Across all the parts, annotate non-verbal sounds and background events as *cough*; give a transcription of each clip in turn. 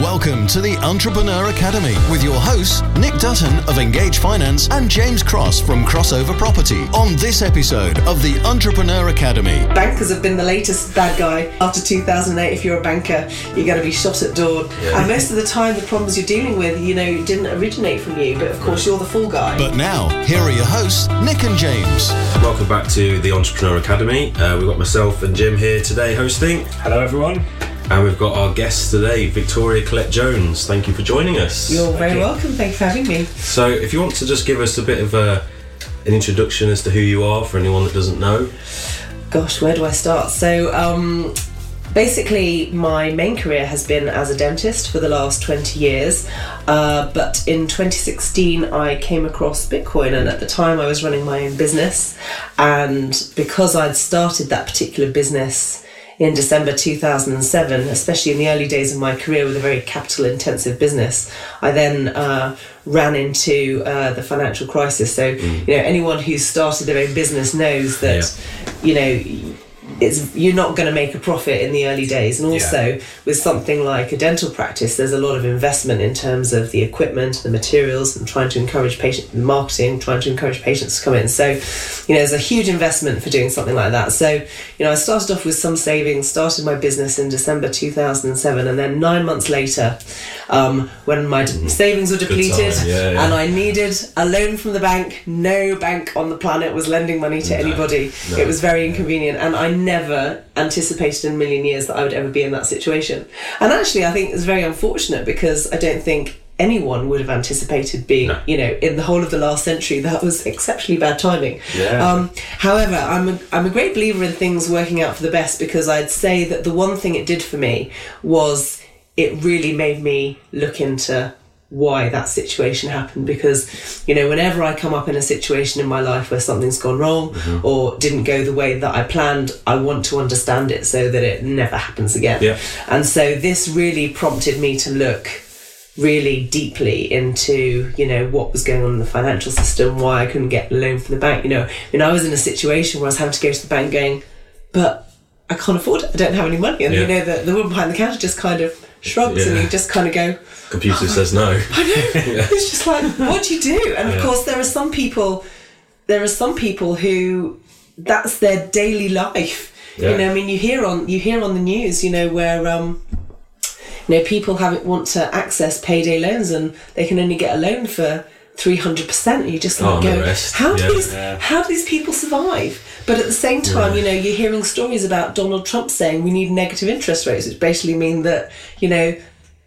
Welcome to the Entrepreneur Academy with your hosts, Nick Dutton of Engage Finance and James Cross from Crossover Property. On this episode of the Entrepreneur Academy, bankers have been the latest bad guy. After 2008, if you're a banker, you're going to be shot at dawn. And most of the time, the problems you're dealing with, you know, didn't originate from you, but of course, you're the fall guy. but now, here are your hosts, Nick and James. Welcome back to the Entrepreneur Academy. Uh, we've got myself and Jim here today hosting, Hello, everyone. And we've got our guest today, Victoria Collette Jones. Thank you for joining us. you're very welcome. Thank you for having me. So, if you want to just give us a bit of a, an introduction as to who you are for anyone that doesn't know. Gosh, where do I start? So, um, basically, my main career has been as a dentist for the last 20 years. Uh, but in 2016, I came across Bitcoin, and at the time, I was running my own business. And because I'd started that particular business in December 2007, especially in the early days of my career with a very capital intensive business, I then uh, ran into uh, the financial crisis. So, you know, anyone who's started their own business knows that, you know, it's you're not going to make a profit in the early days. And also with something like a dental practice there's a lot of investment in terms of the equipment the materials and trying to encourage patient marketing trying to encourage patients to come in. So you know there's a huge investment for doing something like that. So you know i started off with some savings started my business in december 2007 and then nine months later um, when my d- savings were depleted yeah, yeah. and i needed a loan from the bank no bank on the planet was lending money to anybody. no. it was very inconvenient. And i never anticipated in a million years that i would ever be in that situation and actually i think it's very unfortunate because i don't think anyone would have anticipated being No. you know in the whole of the last century that was exceptionally bad timing Yeah. um, however I'm a, I'm a great believer in things working out for the best because i'd say that the one thing it did for me was it really made me look into why that situation happened because you know whenever i come up in a situation in my life where something's gone wrong Mm-hmm. or didn't go the way that i planned i want to understand it so that it never happens again Yeah. and so this really prompted me to look really deeply into you know what was going on in the financial system why i couldn't get a loan from the bank you know I mean I was in a situation where i was having to go to the bank going but i can't afford it i don't have any money and Yeah. you know the, the woman behind the counter just kind of shrugs and you just kind of go Computer says no. I know. *laughs* *laughs* It's just like, what do you do? And of Yeah. course, there are some people. There are some people who that's their daily life. Yeah. You know, I mean, you hear on you hear on the news, you know, where um, you know people have want to access payday loans and they can only get a loan for three hundred percent. You just like Oh, the go, how do Yeah. these how do these people survive? But at the same time, you know, you're hearing stories about Donald Trump saying we need negative interest rates, which basically mean that you know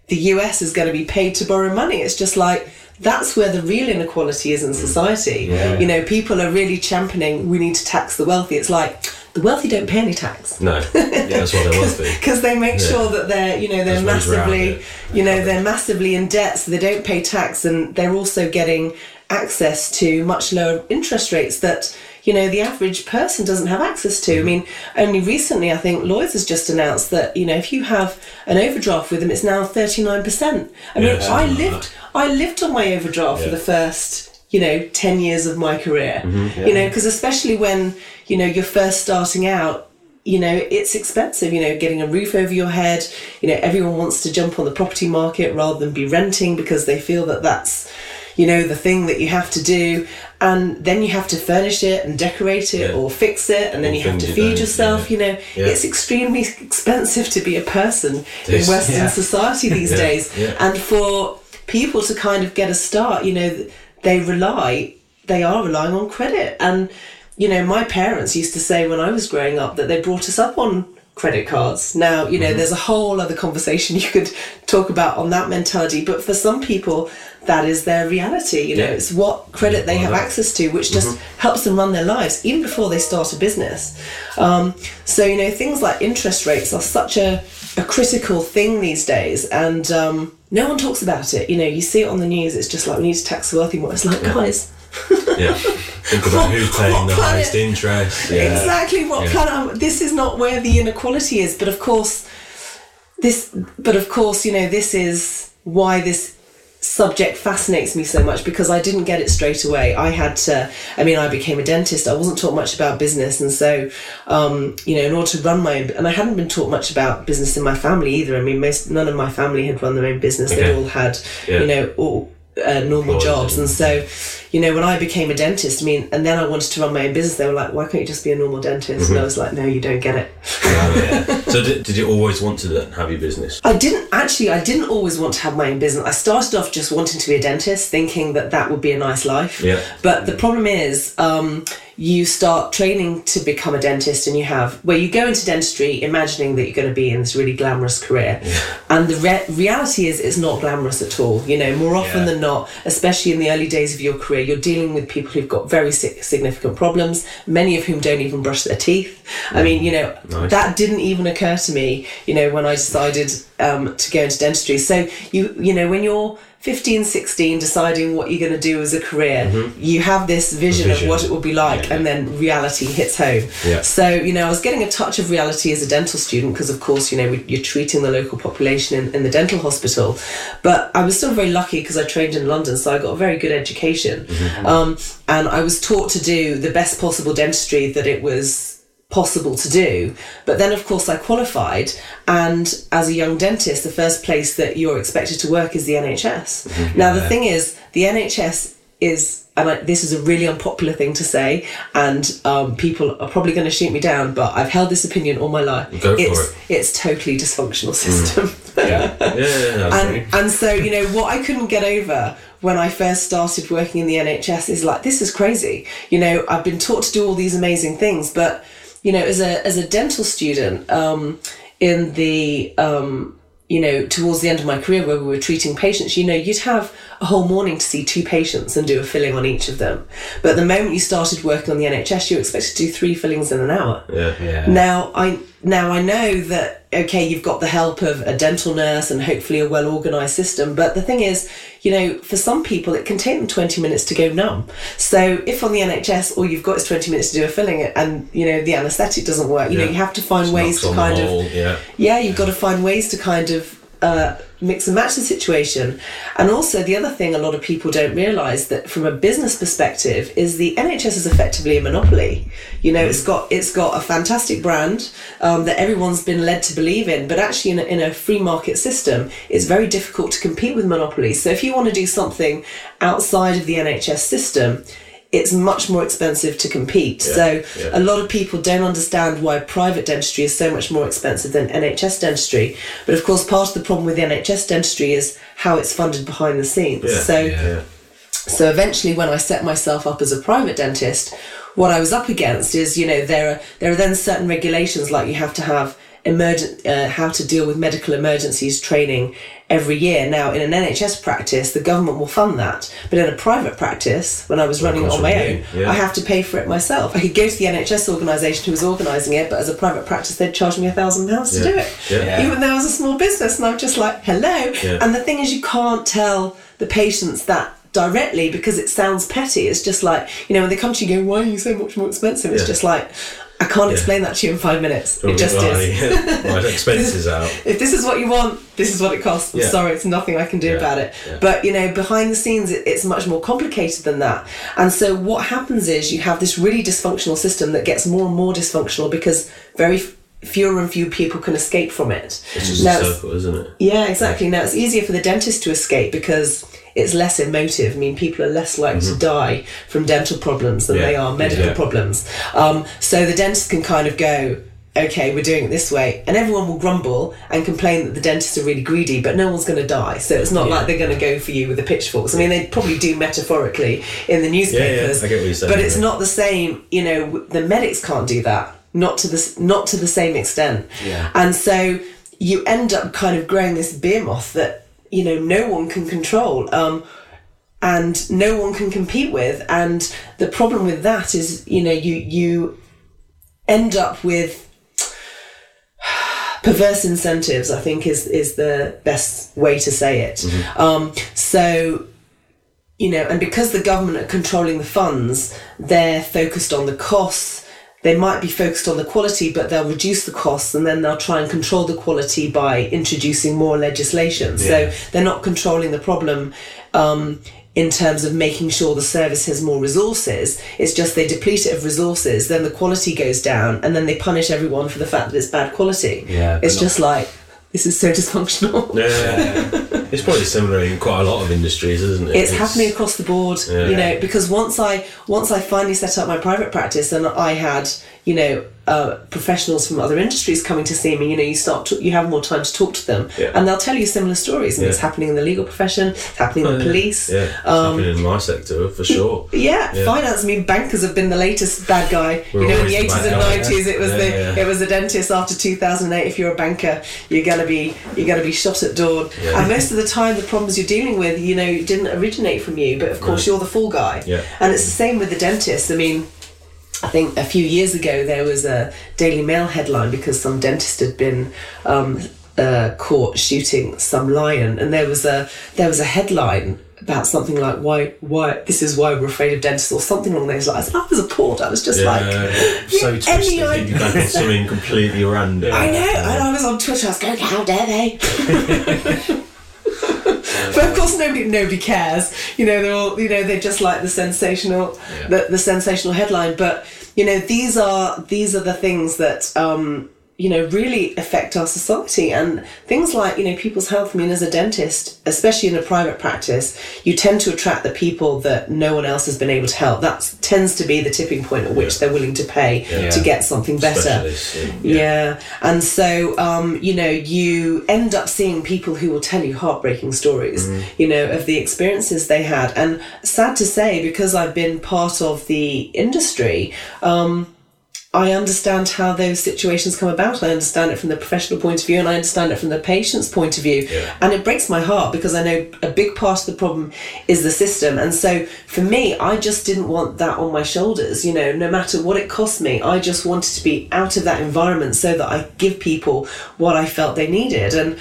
the US is going to be paid to borrow money. It's just like that's where the real inequality is in mm. society. Yeah. You know, people are really championing we need to tax the wealthy. It's like the wealthy don't pay any tax No. Yeah, that's what it was. be. *laughs* because they make Yeah. sure that they're you know they're around massively you know they're massively in debt so they don't pay tax and they're also getting access to much lower interest rates that you know the average person doesn't have access to. Mm-hmm. I mean, only recently I think Lloyd's has just announced that you know if you have an overdraft with them, it's now thirty nine percent. I mean, Yeah, I lived I lived on my overdraft for the first you know 10 years of my career Mm-hmm. you know because especially when you know you're first starting out you know it's expensive you know getting a roof over your head you know everyone wants to jump on the property market rather than be renting because they feel that that's you know the thing that you have to do and then you have to furnish it and decorate it Yeah. or fix it and then All you have to you feed yourself yeah. you know Yeah. it's extremely expensive to be a person Yes. in western society *laughs* these days and for people to kind of get a start you know they rely they are relying on credit and you know my parents used to say when i was growing up that they brought us up on credit cards now you know Mm-hmm. there's a whole other conversation *laughs* you could talk about on that mentality but for some people that is their reality you know Yeah. it's what credit they have that- access to which just Mm-hmm. helps them run their lives even before they start a business um, so you know things like interest rates are such a, a critical thing these days and um, no one talks about it you know you see it on the news it's just like we need to tax the wealthy more it's like guys Yeah. *laughs* Think about who's paying the planet- highest interest. Yeah. exactly what Yeah. planet this is not where the inequality is but of course this but of course you know this is why this subject fascinates me so much because I didn't get it straight away. I had to, I mean, I became a dentist. I wasn't taught much about business. And so, um, you know, in order to run my own, and I hadn't been taught much about business in my family either. I mean, most, none of my family had run their own business. They Okay. all had, Yeah. you know, all, uh, normal jobs. And so, you know, when I became a dentist, I mean, and then I wanted to run my own business, they were like, why can't you just be a normal dentist? And I was like, no, you don't get it. yeah. *laughs* So did, did you always want to have your business? I didn't actually. I didn't always want to have my own business. I started off just wanting to be a dentist, thinking that that would be a nice life. Yeah. But the problem is, um, you start training to become a dentist, and you have where you go into dentistry imagining that you're going to be in this really glamorous career, and the re- reality is it's not glamorous at all. You know, more often Yeah. than not, especially in the early days of your career, you're dealing with people who've got very si- significant problems, many of whom don't even brush their teeth. I mean, you know, Nice. that didn't even occur to me, you know, when I decided um, to go into dentistry. So, you you know, when you're 15, 16, deciding what you're going to do as a career, you have this vision, Vision. of what it will be like, Mm-hmm. Yeah. and then reality hits home. Yeah. So, you know, I was getting a touch of reality as a dental student because, of course, you know, we- you're treating the local population in, in the dental hospital. But I was still very lucky because I trained in London, so I got a very good education. Mm-hmm. Um, and I was taught to do the best possible dentistry that it was possible to do. But then, of course, I qualified, and as a young dentist, the first place that you're expected to work is the NHS. Now, the thing is, the NHS is, and I, this is a really unpopular thing to say, and um, people are probably going to shoot me down, but I've held this opinion all my life. Go for it's, it. It's totally dysfunctional system. *laughs* Yeah. Yeah. yeah, yeah, And, and so, you know, what I couldn't get over when I first started working in the NHS is like, this is crazy. You know, I've been taught to do all these amazing things, but, you know, as a, as a dental student, um, in the, um, you know, towards the end of my career where we were treating patients, you know, you'd have a whole morning to see two patients and do a filling on each of them. But the moment you started working on the NHS, you were expected to do three fillings in an hour. yeah. Yeah. Now I now I know that okay, you've got the help of a dental nurse and hopefully a well organised system. But the thing is, you know, for some people it can take them twenty minutes to go numb. So if on the NHS all you've got is twenty minutes to do a filling and you know the anaesthetic doesn't work, you know you have to find Just ways to kind of yeah. yeah, you've got to find ways to kind of uh, mix and match the situation. And also, the other thing a lot of people don't realise that from a business perspective is the NHS is effectively a monopoly. You know, it's got it's got a fantastic brand um, that everyone's been led to believe in, but actually in a, in a free market system, it's very difficult to compete with monopolies. So if you want to do something outside of the NHS system. It's much more expensive to compete. so yeah. a lot of people don't understand why private dentistry is so much more expensive than NHS dentistry. But of course, part of the problem with the NHS dentistry is how it's funded behind the scenes. Yeah, so, yeah. so eventually, when I set myself up as a private dentist, what I was up against is, you know, there are there are then certain regulations like you have to have emergent uh, how to deal with medical emergencies training every year. Now, in an NHS practice, the government will fund that, but in a private practice, when I was running it on my own, yeah. I have to pay for it myself. I could go to the NHS organisation who was organising it, but as a private practice, they'd charge me a thousand pounds to Yeah. do it, Yeah. even though I was a small business. And I'm just like, hello. Yeah. And the thing is, you can't tell the patients that directly because it sounds petty. It's just like, you know, when they come to you and go, why are you so much more expensive? It's Yeah. just like, I can't explain that to you in five minutes. Oh, it just right, is. Yeah. *laughs* right, *laughs* expenses out. If this is what you want, this is what it costs. I'm Yeah. sorry, it's nothing I can do Yeah, about it. yeah. But you know, behind the scenes, it, it's much more complicated than that. And so, what happens is you have this really dysfunctional system that gets more and more dysfunctional because very fewer and fewer people can escape from it. It's just Now a circle, isn't it? yeah, exactly. Now it's easier for the dentist to escape because it's less emotive. I mean, people are less likely to die from dental problems than Mm-hmm. Yeah, they are medical yeah. problems. Um, so the dentist can kind of go, okay, we're doing it this way, and everyone will grumble and complain that the dentists are really greedy, but no one's going to die. So it's not Yeah. like they're going to go for you with the pitchforks. I mean, they probably do metaphorically in the newspapers, I get what you're saying, but it's yeah. not the same. You know, the medics can't do that. Not to the not to the same extent. Yeah. And so you end up kind of growing this beer behemoth that you know no one can control um, and no one can compete with. And the problem with that is you know you you end up with *sighs* perverse incentives. I think is is the best way to say it. Um, so you know, and because the government are controlling the funds, they're focused on the costs. They might be focused on the quality, but they'll reduce the costs and then they'll try and control the quality by introducing more legislation. Yeah. So they're not controlling the problem um, in terms of making sure the service has more resources. It's just they deplete it of resources, then the quality goes down, and then they punish everyone for the fact that it's bad quality. Yeah, it's just like this is so dysfunctional. Yeah. *laughs* it's probably similar in quite a lot of industries, isn't it? it's happening across the board Yeah. you know because once i once i finally set up my private practice and i had you know uh, professionals from other industries coming to see me you know you start to, you have more time to talk to them Yeah. and they'll tell you similar stories and Yeah. it's happening in the legal profession it's happening in the police Yeah, um, happening in my sector for sure. *laughs* yeah, finance. I mean, bankers have been the latest bad guy. We're you know, in the eighties and nineties, it was the it was the dentist. After two thousand eight, if you're a banker, you're gonna be you're gonna be shot at dawn. And most of the time, the problems you're dealing with, you know, didn't originate from you, but of course, Right. you're the fall guy. Yeah. And it's the same with the dentist. I mean. I think a few years ago there was a Daily Mail headline because some dentist had been um, uh, caught shooting some lion, and there was a there was a headline about something like why why this is why we're afraid of dentists or something along those lines. And I was appalled. I was just Yeah, like, so yeah, twisted. any you on something completely random. I know, and I was on Twitter. I was going, "How dare they?" *laughs* but of course, nobody nobody cares. You know, they're all you know they just like the sensational Yeah. the, the sensational headline. But you know, these are these are the things that um, you know really affect our society and things like you know people's health. I mean, as a dentist, especially in a private practice, you tend to attract the people that no one else has been able to help. That tends to be the tipping point at which Yeah. they're willing to pay Yeah. to get something better. In- Yeah. and so um, you know, you end up seeing people who will tell you heartbreaking stories, you know, of the experiences they had. And sad to say, because I've been part of the industry, um, I understand how those situations come about. I understand it from the professional point of view, and I understand it from the patient's point of view. Yeah. And it breaks my heart because I know a big part of the problem is the system. And so for me, I just didn't want that on my shoulders. You know, no matter what it cost me, I just wanted to be out of that environment so that I give people what I felt they needed. And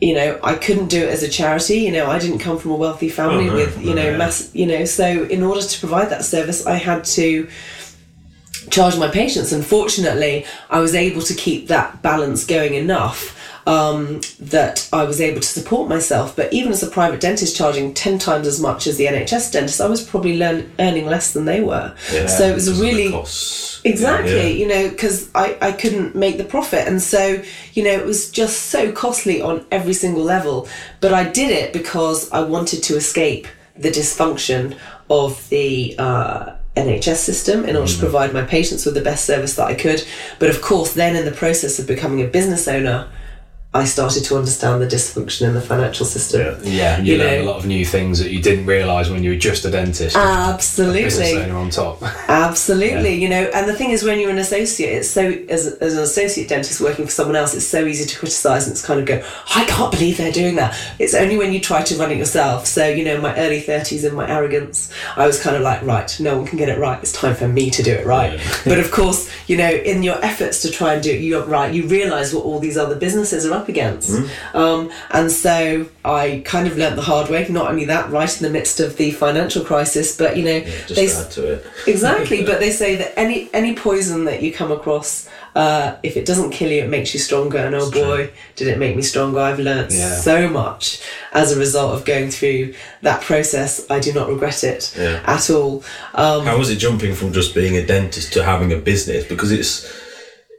you know, I couldn't do it as a charity. You know, I didn't come from a wealthy family Oh, no, with, you no, know, yeah. mass, you know, so in order to provide that service, I had to charge my patients. And fortunately, I was able to keep that balance going enough um, that I was able to support myself. But even as a private dentist charging 10 times as much as the NHS dentist, I was probably learn- earning less than they were. Yeah, so it was a because of the really. Exactly, Yeah. you know, because I, I couldn't make the profit. And so, you know, it was just so costly on every single level. But I did it because I wanted to escape the dysfunction of the uh, NHS system in order to mm. provide my patients with the best service that I could. But of course, then in the process of becoming a business owner, I started to understand the dysfunction in the financial system. Yeah. Yeah, you, You learn know- a lot of new things that you didn't realise when you were just a dentist. a Absolutely. owner on top. *laughs* Absolutely, you know, and the thing is, when you're an associate, it's so as, as an associate dentist working for someone else, it's so easy to criticise and it's kind of go, I can't believe they're doing that. It's only when you try to run it yourself. So, you know, in my early thirties and my arrogance, I was kind of like, right, no one can get it right. It's time for me to do it right. but of course, you know, in your efforts to try and do it you're right, you realise what all these other businesses are up against. Um, and so I kind of learnt the hard way. Not only that, right in the midst of the financial crisis, but you know, Just they add to it. *laughs* Exactly, but they say that any any poison that you come across, uh, if it doesn't kill you, it makes you stronger. And oh boy, did it make me stronger! I've learnt Yeah. so much as a result of going through that process. I do not regret it Yeah. at all. Um, How was it jumping from just being a dentist to having a business? Because it's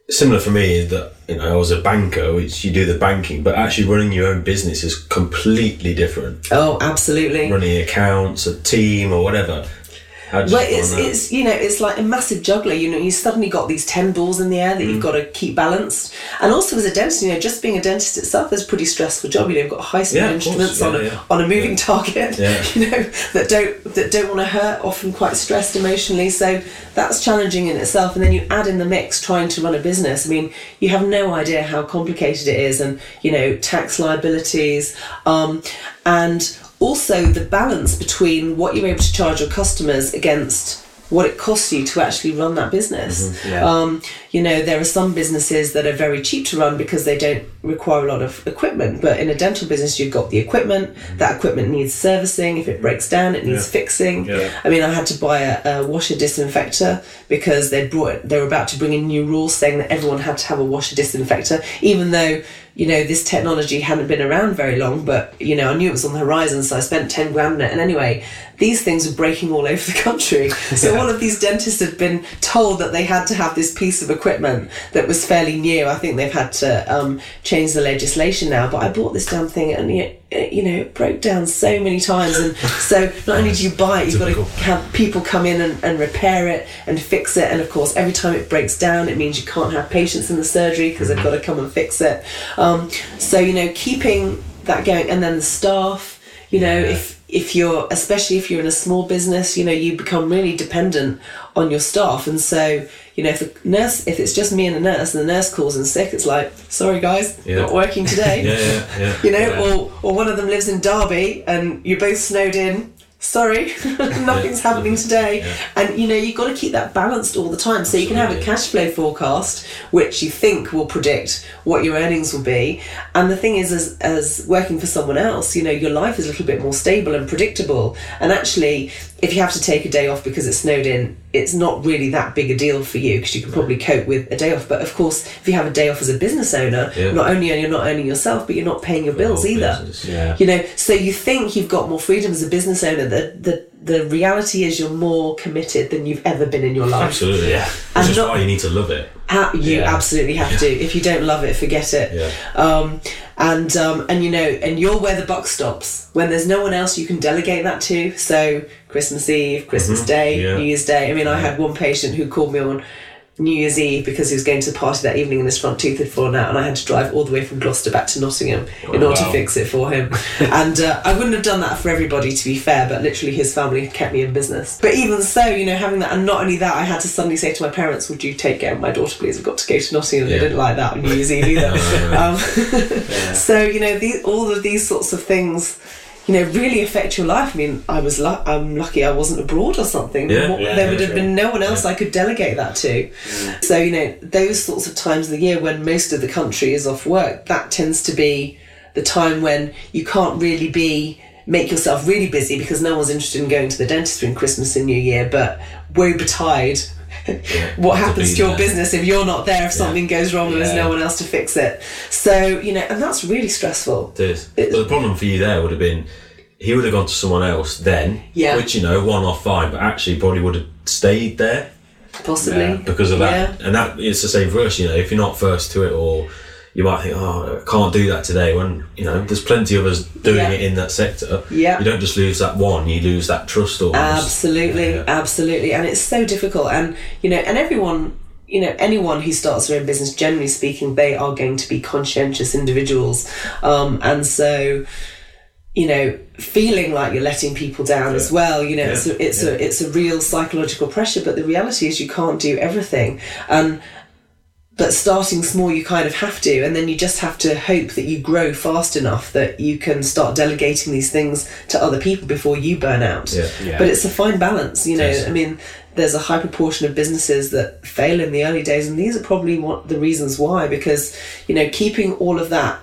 similar for me that you know I was a banker, which you do the banking, but actually running your own business is completely different. oh, absolutely. Running accounts, a team, or whatever. How did you Well, it's that? it's you know it's like a massive juggler. You know, you suddenly got these ten balls in the air that Mm. you've got to keep balanced. And also as a dentist, you know, just being a dentist itself is a pretty stressful job. You know, you've got high speed Yeah, instruments on Yeah, a yeah. on a moving target. *laughs* Yeah. You know that don't that don't want to hurt. Often quite stressed emotionally. So that's challenging in itself. And then you add in the mix trying to run a business. I mean, you have no idea how complicated it is, and you know tax liabilities, um, and also the balance between what you're able to charge your customers against what it costs you to actually run that business. Mm-hmm. Yeah. Um, you know, there are some businesses that are very cheap to run because they don't require a lot of equipment. But in a dental business, you've got the equipment. That equipment needs servicing. If it breaks down, it needs Yeah. fixing. Yeah. I mean, I had to buy a, a washer disinfector because they brought they were about to bring in new rules saying that everyone had to have a washer disinfector, even though you know this technology hadn't been around very long. But you know, I knew it was on the horizon, so I spent ten grand on it. And anyway, these things were breaking all over the country. So all of these dentists had been told that they had to have this piece of equipment that was fairly new. I think they've had to um, change the legislation now. But I bought this damn thing, and it, it, you know, it broke down so many times. And so not only do you buy it, you've got to have people come in and, and repair it and fix it. And of course, every time it breaks down, it means you can't have patients in the surgery because they've got to come and fix it. Um, so you know, keeping that going, and then the staff. You know, if if you're especially if you're in a small business, you know, you become really dependent on your staff, and so you know, if the nurse, if it's just me and the nurse, and the nurse calls in sick, it's like, sorry guys, Yeah. not working today. *laughs* Yeah, yeah, yeah. *laughs* You know, yeah. or or one of them lives in Derby and you're both snowed in. Sorry, *laughs* nothing's happening today. Yeah. And you know, you've got to keep that balanced all the time. So you can have a cash flow forecast, which you think will predict what your earnings will be. And the thing is, as, as working for someone else, you know, your life is a little bit more stable and predictable. And actually, if you have to take a day off because it's snowed in, it's not really that big a deal for you because you can probably cope with a day off. But of course, if you have a day off as a business owner, Yeah. not only are you not earning yourself, but you're not paying your bills either. business. Yeah. You know, so you think you've got more freedom as a business owner. The the the reality is you're more committed than you've ever been in your life. Absolutely. Yeah. Which And is not- why you need to love it. You Yeah. absolutely have to. If you don't love it, forget it. Yeah. Um, and um, and you know, and you're where the buck stops. When there's no one else you can delegate that to. So Christmas Eve, Christmas Day, Mm-hmm. Yeah. New Year's Day. I mean, I had one patient who called me on New Year's Eve because he was going to the party that evening and his front tooth had fallen out, and I had to drive all the way from Gloucester back to Nottingham in order to fix it for him. *laughs* and uh, I wouldn't have done that for everybody, to be fair, but literally his family had kept me in business. But even so, you know, having that, and not only that, I had to suddenly say to my parents, "Would you take care of my daughter, please? I've got to go to Nottingham." They didn't like that on New Year's Eve *laughs* either. um, *laughs* so you know, these, all of these sorts of things. You know, really affect your life. I mean, I was lu- I'm lucky I wasn't abroad or something. Yeah, What- yeah, there would have been no one else I could delegate that to. Mm. So, you know, those sorts of times of the year when most of the country is off work, that tends to be the time when you can't really be make yourself really busy because no one's interested in going to the dentist between Christmas and New Year, but woe betide. What happens to your there. business if you're not there if something goes wrong and there's no one else to fix it so you know and that's really stressful It is. But the problem for you there would have been he would have gone to someone else then, Yeah. which you know one off fine, but actually probably would have stayed there possibly Yeah, because of that. Yeah. And that it's the same for us. You know, if you're not first to it, or you might think, oh, I can't do that today. When you know, there's plenty of us doing Yeah. it in that sector. Yeah. you don't just lose that one; you lose that trust. Almost. Absolutely, Yeah. absolutely, and it's so difficult. And you know, and everyone, you know, anyone who starts their own business, generally speaking, they are going to be conscientious individuals, um, and so. You know, feeling like you're letting people down as well. You know, it's a, it's a it's a real psychological pressure. But the reality is, you can't do everything, and but starting small you kind of have to and then you just have to hope that you grow fast enough that you can start delegating these things to other people before you burn out Yeah. Yeah. but it's a fine balance you know Yes. i mean there's a high proportion of businesses that fail in the early days and these are probably what the reasons why because you know keeping all of that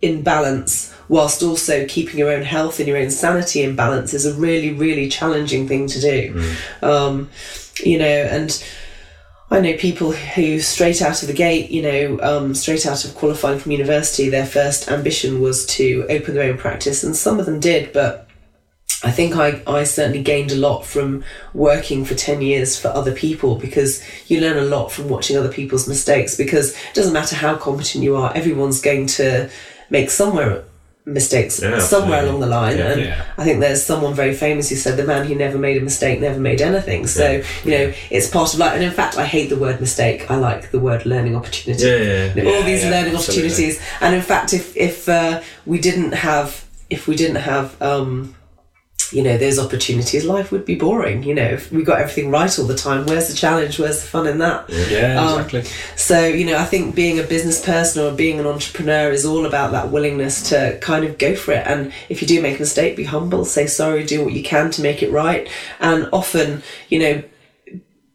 in balance whilst also keeping your own health and your own sanity in balance is a really really challenging thing to do um, you know and I know people who straight out of the gate, you know, um, straight out of qualifying from university, their first ambition was to open their own practice, and some of them did, but I think I, I certainly gained a lot from working for 10 years for other people because you learn a lot from watching other people's mistakes because it doesn't matter how competent you are, everyone's going to make somewhere mistakes Yeah, somewhere along the line. Yeah. and Yeah. I think there's someone very famous who said the man who never made a mistake never made anything. So you know it's part of life. And in fact I hate the word mistake. I like the word learning opportunity. Yeah, yeah, You know, all these learning absolutely. opportunities. And in fact if if uh, we didn't have if we didn't have um, you know those opportunities life would be boring you know if we got everything right all the time where's the challenge where's the fun in that Yeah, Um, exactly. so, you know, I think being a business person or being an entrepreneur is all about that willingness to kind of go for it. And if you do make a mistake, be humble, say sorry, do what you can to make it right. And often, you know,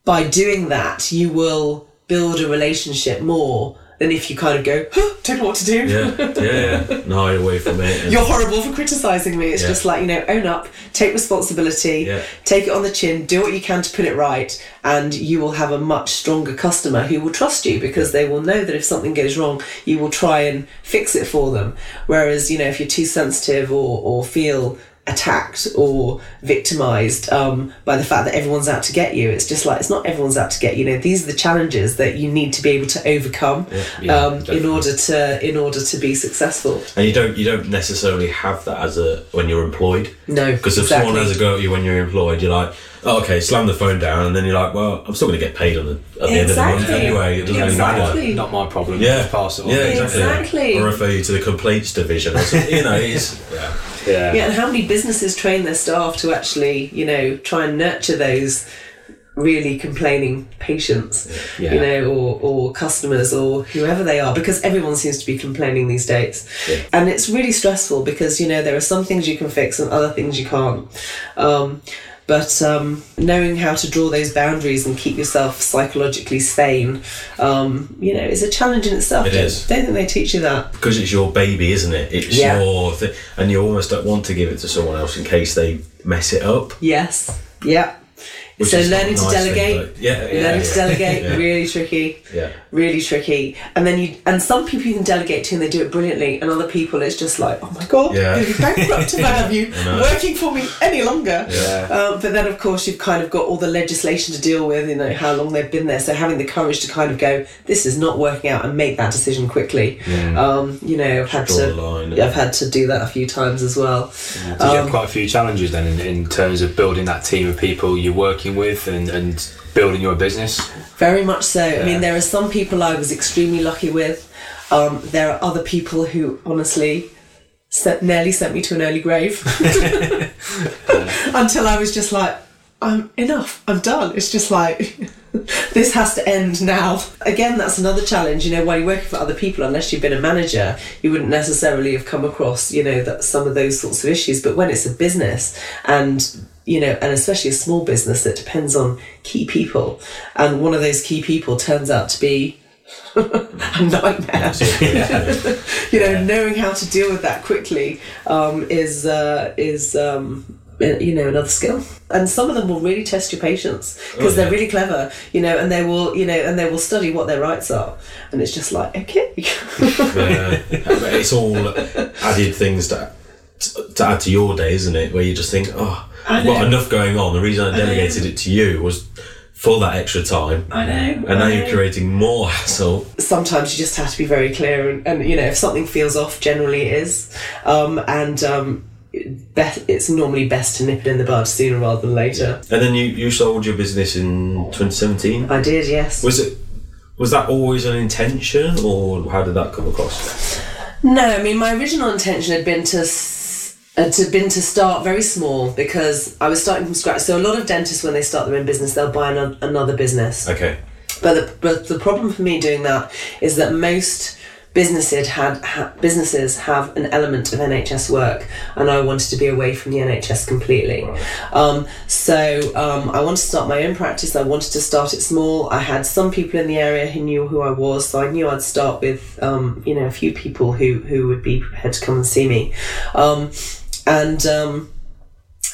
by doing that, you will build a relationship more than if you kind of go, huh, don't know what to do. Yeah, yeah, yeah. *laughs* No, hide away from it. and- You're horrible for criticising me. It's Yeah. just like, you know, own up, take responsibility, Yeah. take it on the chin, do what you can to put it right, and you will have a much stronger customer who will trust you because they will know that if something goes wrong, you will try and fix it for them. Whereas, you know, if you're too sensitive or, or feel attacked or victimized um, by the fact that everyone's out to get you, it's just like, it's not everyone's out to get you. You know, these are the challenges that you need to be able to overcome yeah, um, in order to in order to be successful. and you don't you don't necessarily have that as a when you're employed. No, Because if exactly. someone has a go at you when you're employed, you're like, oh, okay, slam the phone down, and then you're like, well, I'm still going to get paid on the at the end of the month anyway. It doesn't Exactly. really matter. Not my problem. Yeah, Just pass it on. yeah, exactly. Exactly. Or refer you to the complaints division or something. you know, it's yeah. Yeah. Yeah, and how many businesses train their staff to actually, you know, try and nurture those really complaining patients, Yeah. you know, or, or customers or whoever they are, because everyone seems to be complaining these days. And it's really stressful because, you know, there are some things you can fix and other things you can't. Um, but um, knowing how to draw those boundaries and keep yourself psychologically sane, um, you know, is a challenge in itself. It don't, is. don't think they teach you that. because it's your baby, isn't it? It's Yeah. your thing, and you almost don't want to give it to someone else in case they mess it up. Yes. Yeah. Which so learning to nice thing, delegate, but- yeah, yeah, learning to yeah. delegate, *laughs* really tricky. Yeah. Really tricky. And then you and some people you can delegate to and they do it brilliantly, and other people it's just like, oh my god, Yeah. you'll be bankrupt if I have you *laughs* working for me any longer. Yeah. Um, but then of course you've kind of got all the legislation to deal with, you know, how long they've been there. So having the courage to kind of go, this is not working out and make that decision quickly. Um, you know, I've had to line. I've had to do that a few times as well. Did you have quite a few challenges then in, in terms of building that team of people you're working with and, and building your business? Very much so. I mean, there are some people I was extremely lucky with. Um, there are other people who honestly sent, nearly sent me to an early grave *laughs* *laughs* until I was just like, I'm enough. I'm done. It's just like *laughs* this has to end now. Again, that's another challenge. You know, while you're working for other people, unless you've been a manager, you wouldn't necessarily have come across you know that some of those sorts of issues. But when it's a business and you know, and especially a small business that depends on key people, and one of those key people turns out to be *laughs* a nightmare. *laughs* you know, knowing how to deal with that quickly um, is uh, is um, you know another skill. And some of them will really test your patience because Oh, they're really clever, you know, and they will you know and they will study what their rights are, and it's just like okay. *laughs* Yeah. It's all added things to, to add to your day, isn't it? Where you just think, oh, I've got enough going on. The reason I delegated it to you was for that extra time. I know. And now I you're creating more hassle. sometimes you just have to be very clear and, and you know if something feels off generally it is um, and um, be- it's normally best to nip it in the bud sooner rather than later And then you, you sold your business in 2017. i did yes Was it was that always an intention, or how did that come across? no i mean my original intention had been to to been to start very small because I was starting from scratch. So a lot of dentists, when they start their own business, they'll buy ano- another business. Okay. But the, but the problem for me doing that is that most businesses had ha, businesses have an element of NHS work, and I wanted to be away from the NHS completely. Um, so um, I wanted to start my own practice. I wanted to start it small. I had some people in the area who knew who I was, so I knew I'd start with um, you know a few people who who would be prepared to come and see me, um, and. Um,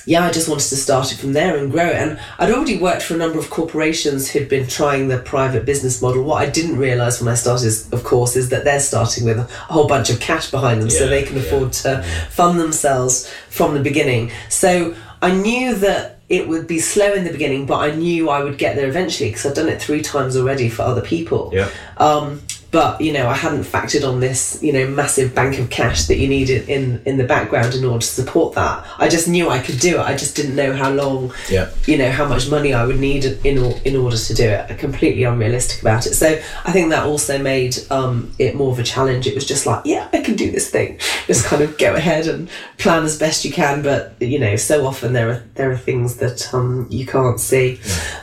yeah, I just wanted to start it from there and grow it. And I'd already worked for a number of corporations who'd been trying the private business model. What I didn't realise when I started, is, of course, is that they're starting with a whole bunch of cash behind them so they can yeah. afford to fund themselves from the beginning. So I knew that it would be slow in the beginning, but I knew I would get there eventually because I've done it three times already for other people. Yeah. Um, but you know, I hadn't factored on this, you know, massive bank of cash that you needed in in the background in order to support that. I just knew I could do it. I just didn't know how long, Yeah. you know, how much money I would need in in order to do it. I'm completely unrealistic about it. So I think that also made um, it more of a challenge. It was just like, yeah, I can do this thing. Just kind of go ahead and plan as best you can. But you know, so often there are there are things that um, you can't see.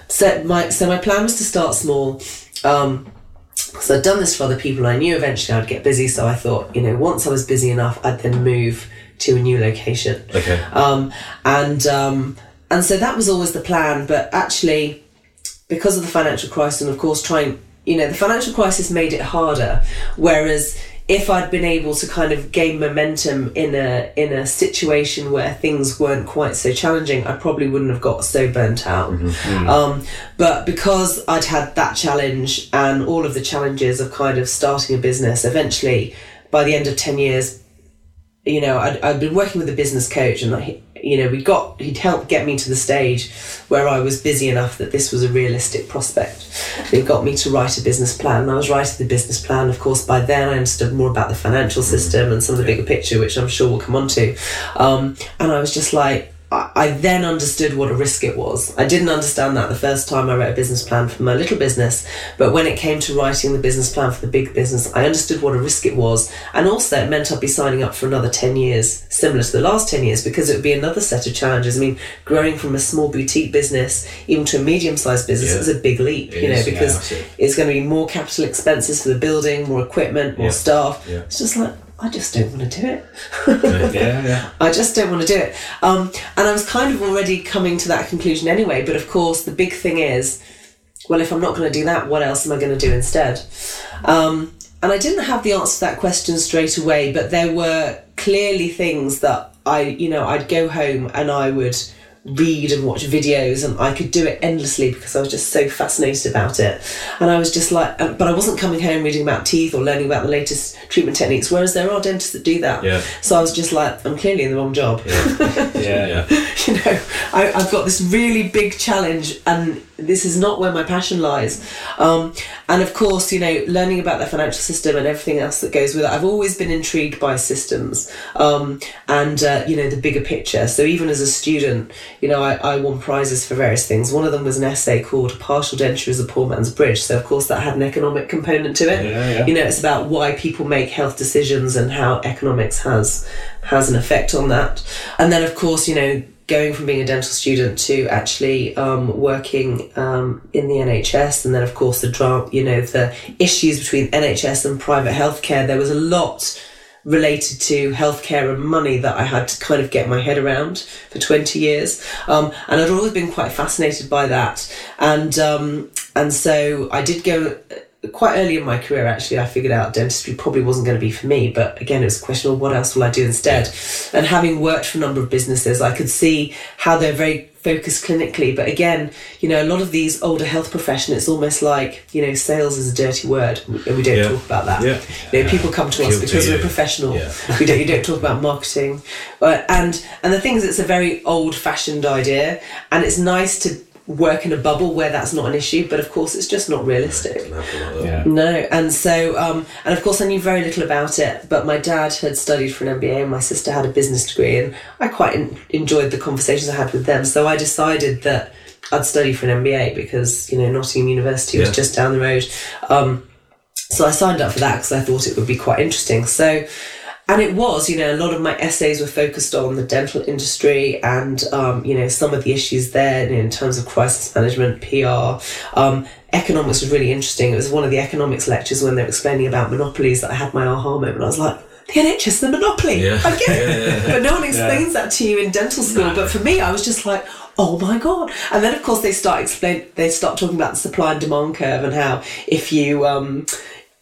So my so my plan was to start small. Um, so I'd done this for other people. I knew eventually I'd get busy, so I thought, you know, once I was busy enough, I'd then move to a new location. Okay. Um, and um, and so that was always the plan. But actually, because of the financial crisis, and of course, trying, you know, the financial crisis made it harder. Whereas if I'd been able to kind of gain momentum in a in a situation where things weren't quite so challenging, I probably wouldn't have got so burnt out. Um, but because I'd had that challenge and all of the challenges of kind of starting a business, eventually, by the end of ten years, you know, I'd, I'd been working with a business coach and I, you know, we got, he'd helped get me to the stage where I was busy enough that this was a realistic prospect. He got me to write a business plan and I was writing the business plan. Of course, by then I understood more about the financial system and some of the bigger picture, which I'm sure we'll come on to. Um, and I was just like, I then understood what a risk it was. I didn't understand that the first time I wrote a business plan for my little business, but when it came to writing the business plan for the big business, I understood what a risk it was. And also, it meant I'd be signing up for another 10 years, similar to the last 10 years, because it would be another set of challenges. I mean, growing from a small boutique business even to a medium sized business Yeah. is a big leap, It you know, is, because it. it's going to be more capital expenses for the building, more equipment, more Yeah. staff. Yeah. It's just like, I just don't want to do it. Yeah, yeah. *laughs* I just don't want to do it. Um, and I was kind of already coming to that conclusion anyway. But of course, the big thing is, well, if I'm not going to do that, what else am I going to do instead? Um, and I didn't have the answer to that question straight away, but there were clearly things that I, you know, I'd go home and I would read and watch videos and I could do it endlessly because I was just so fascinated about it. And I was just like, uh, but I wasn't coming home reading about teeth or learning about the latest treatment techniques, whereas there are dentists that do that. Yeah. So I was just like, I'm clearly in the wrong job. Yeah, *laughs* Yeah. you know, I, I've got this really big challenge, and this is not where my passion lies. Um, and of course, you know, learning about the financial system and everything else that goes with it, I've always been intrigued by systems um, and, uh, you know, the bigger picture. So even as a student, you know, I, I won prizes for various things. One of them was an essay called Partial Denture is a Poor Man's Bridge. So, of course, that had an economic component to it. Yeah, yeah. You know, it's about why people make health decisions and how economics has has an effect on that. And then, of course, you know, going from being a dental student to actually um, working um, in the NHS, and then, of course, the drama, you know, the issues between NHS and private healthcare. There was a lot related to healthcare and money that I had to kind of get my head around for 20 years. Um, and I'd always been quite fascinated by that. And, um, and so I did go quite early in my career actually I figured out dentistry probably wasn't going to be for me but again it was a question of what else will I do instead and having worked for a number of businesses I could see how they're very focused clinically but again you know a lot of these older health profession it's almost like you know sales is a dirty word and we don't Yeah. talk about that Yeah. you know people come to us because we're professional Yeah. we don't you don't talk about marketing uh, and and the thing is it's a very old fashioned idea and it's nice to work in a bubble where that's not an issue but of course it's just not realistic Doesn't like yeah. no, and so, um, and of course, I knew very little about it. But my dad had studied for an MBA, and my sister had a business degree, and I quite en- enjoyed the conversations I had with them. So I decided that I'd study for an MBA because you know Nottingham University was Yeah. just down the road. Um, so I signed up for that because I thought it would be quite interesting. So, and it was, you know, a lot of my essays were focused on the dental industry and, um, you know, some of the issues there in terms of crisis management, PR. Um, economics was really interesting. It was one of the economics lectures when they were explaining about monopolies that I had my aha moment. I was like, the NHS is a monopoly. Yeah. I get *laughs* it. Yeah, yeah, But no one explains that to you in dental school. But for me, I was just like, oh my god! And then of course they start explain. They start talking about the supply and demand curve and how if you um,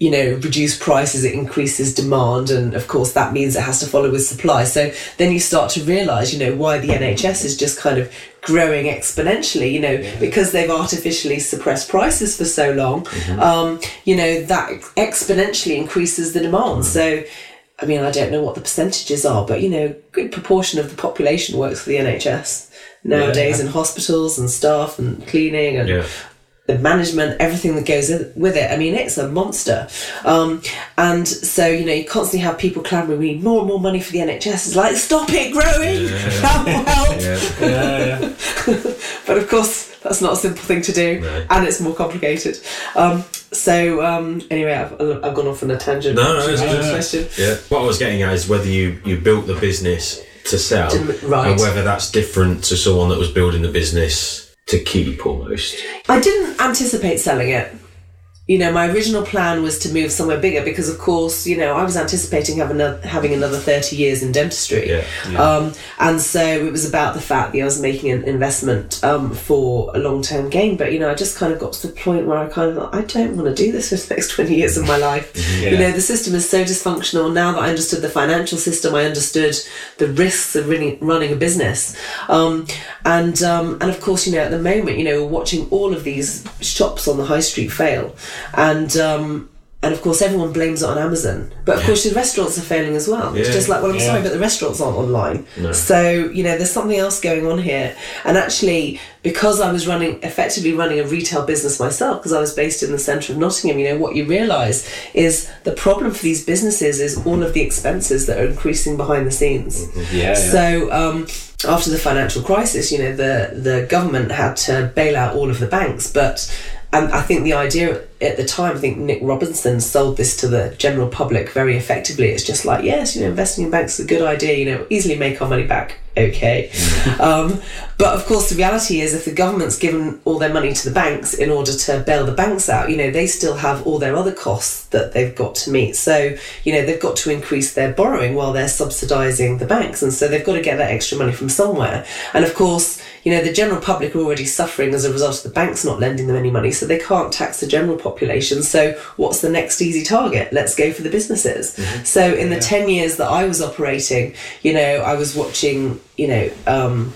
you know reduce prices, it increases demand, and of course that means it has to follow with supply. So then you start to realise, you know, why the NHS is just kind of growing exponentially. You know, because they've artificially suppressed prices for so long. Um, you know that exponentially increases the demand. So. I mean, I don't know what the percentages are, but you know, a good proportion of the population works for the NHS nowadays in hospitals and staff and cleaning and Yeah. The management, everything that goes with it. I mean, it's a monster. Um, and so, you know, you constantly have people clamouring, we need more and more money for the NHS. It's like, stop it growing! *laughs* Help, help! Yeah. yeah, *laughs* yeah. But of course, that's not a simple thing to do, No. and it's more complicated. Um, so, um, anyway, I've, I've gone off on a tangent. No, no, it's Answer question. Yeah. What I was getting at is whether you, you built the business to sell, To- right. and whether that's different to someone that was building the business to keep almost. I didn't anticipate selling it. You know, my original plan was to move somewhere bigger because, of course, you know, I was anticipating having another, having another 30 years in dentistry. Yeah, Um, and so it was about the fact that I was making an investment um, for a long term gain. But, you know, I just kind of got to the point where I kind of thought, I don't want to do this for the next 20 years of my life. *laughs* You know, the system is so dysfunctional. Now that I understood the financial system, I understood the risks of running, running a business. Um, and, um, and of course, you know, at the moment, you know, we're watching all of these shops on the high street fail. And, um, and of course, everyone blames it on Amazon. But of course, the restaurants are failing as well. It's just like, well, I'm Yeah. sorry, but the restaurants aren't online. So, you know, there's something else going on here. And actually, because I was running, effectively running a retail business myself, because I was based in the centre of Nottingham, you know, what you realise is the problem for these businesses is all of the expenses that are increasing behind the scenes. Yeah, yeah. So, um, after the financial crisis, you know, the, the government had to bail out all of the banks, but and I think the idea at the time, I think Nick Robinson sold this to the general public very effectively. It's just like, yes, you know, investing in banks is a good idea, you know, easily make our money back. Okay. um, but of course, the reality is if the government's given all their money to the banks in order to bail the banks out, you know, they still have all their other costs that they've got to meet. So, you know, they've got to increase their borrowing while they're subsidising the banks. And so they've got to get that extra money from somewhere. And of course, you know, the general public are already suffering as a result of the banks not lending them any money, so they can't tax the general population. So, what's the next easy target? Let's go for the businesses. So, in the 10 years that I was operating, you know, I was watching, you know, um,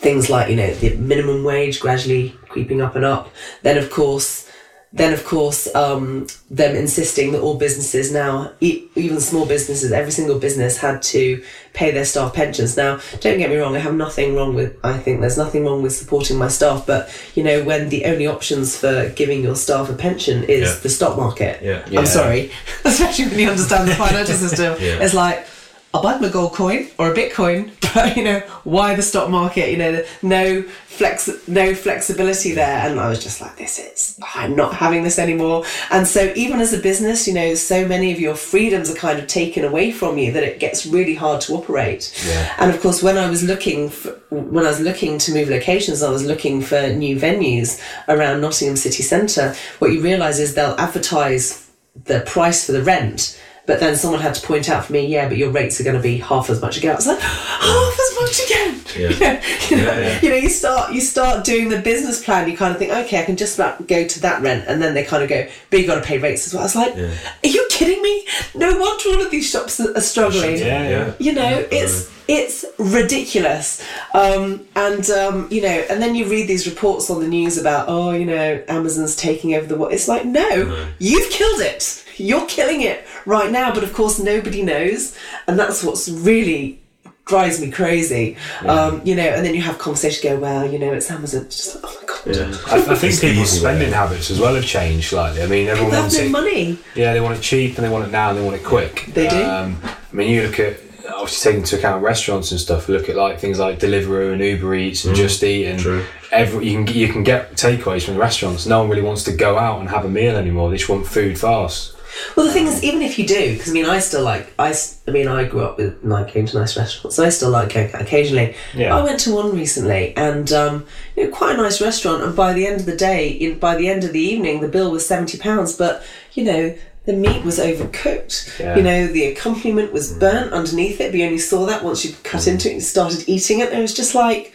things like, you know, the minimum wage gradually creeping up and up. Then, of course, then of course um, them insisting that all businesses now e- even small businesses every single business had to pay their staff pensions now don't get me wrong i have nothing wrong with i think there's nothing wrong with supporting my staff but you know when the only options for giving your staff a pension is Yeah. the stock market Yeah. Yeah. i'm sorry *laughs* especially when you understand the *laughs* financial system Yeah. it's like I'll buy them a gold coin or a Bitcoin, *laughs* but you know why the stock market? You know, no flex, no flexibility there, and I was just like, this is I'm not having this anymore. And so even as a business, you know, so many of your freedoms are kind of taken away from you that it gets really hard to operate. Yeah. And of course, when I was looking for, when I was looking to move locations, I was looking for new venues around Nottingham city centre. What you realise is they'll advertise the price for the rent. But then someone had to point out for me, yeah, but your rates are going to be half as much again. I was like, half as much again. Yeah. *laughs* you, know, Yeah, yeah. you know, you start you start doing the business plan. You kind of think, okay, I can just about go to that rent, and then they kind of go, but you got to pay rates as well. I was like, Yeah. are you kidding me? No wonder all of these shops are are struggling Yeah, yeah. you know it's it's ridiculous um, and um, you know and then you read these reports on the news about oh you know amazon's taking over the world it's like no, you've killed it you're killing it right now but of course nobody knows and that's what's really drives me crazy um, you know and then you have conversations go well you know it's amazon just like oh my god Yeah. I, I think people's spending habits as well have changed slightly. I mean, everyone wants no it. money Yeah, they want it cheap and they want it now and they want it quick. They do. Um, I mean, you look at obviously taking into account restaurants and stuff. Look at like things like Deliveroo and Uber Eats and Just Eat and True. every you can you can get takeaways from the restaurants. No one really wants to go out and have a meal anymore. They just want food fast. Well, the thing is, even if you do, because I mean, I still like, I mean, I grew up with like going to nice restaurants, so I still like going occasionally. Yeah. I went to one recently, and um, you know, quite a nice restaurant. And by the end of the day, in, by the end of the evening, the bill was seventy pounds. But you know, the meat was overcooked. Yeah. You know, the accompaniment was burnt underneath it. But you only saw that once you cut into it and started eating it. And it was just like.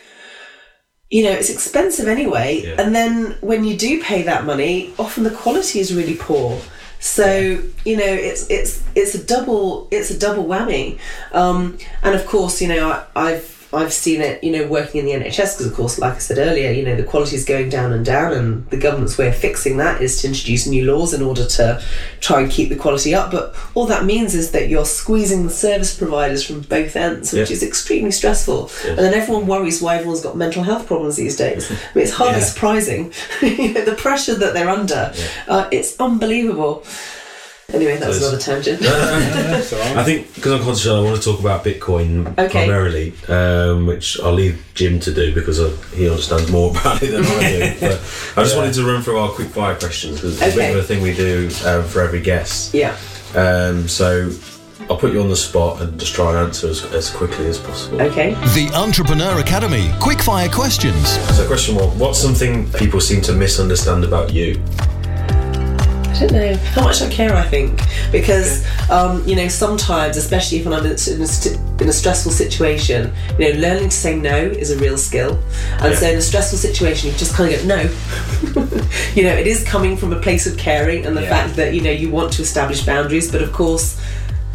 You know, it's expensive anyway, Yeah. and then when you do pay that money, often the quality is really poor. So you know, it's it's it's a double it's a double whammy, um, and of course, you know, I, I've I've seen it, you know, working in the NHS because, of course, like I said earlier, you know, the quality is going down and down, and the government's way of fixing that is to introduce new laws in order to try and keep the quality up. But all that means is that you're squeezing the service providers from both ends, which Yeah. is extremely stressful. And then everyone worries why everyone's got mental health problems these days. *laughs* I mean, it's hardly Yeah. surprising. *laughs* you know, the pressure that they're under, uh, it's unbelievable. Anyway, that was another tangent. *laughs* I think because I'm conscious, I want to talk about Bitcoin Okay. primarily, um, which I'll leave Jim to do because uh, he understands more *laughs* about it than I do. *laughs* But I just wanted to run through our quick fire questions because it's a bit of a thing we do um, for every guest. yeah. Um, so I'll put you on the spot and just try and answer as, as quickly as possible. Okay. The Entrepreneur Academy. Quickfire questions. So, question one: What's something people seem to misunderstand about you? I don't know how much I care. I think because um, you know sometimes, especially if I'm in a, in a st- in a stressful situation, you know, learning to say no is a real skill. And Yeah. so in a stressful situation, you just kind of go no. *laughs* you know, it is coming from a place of caring and the Yeah. fact that you know you want to establish boundaries, but of course.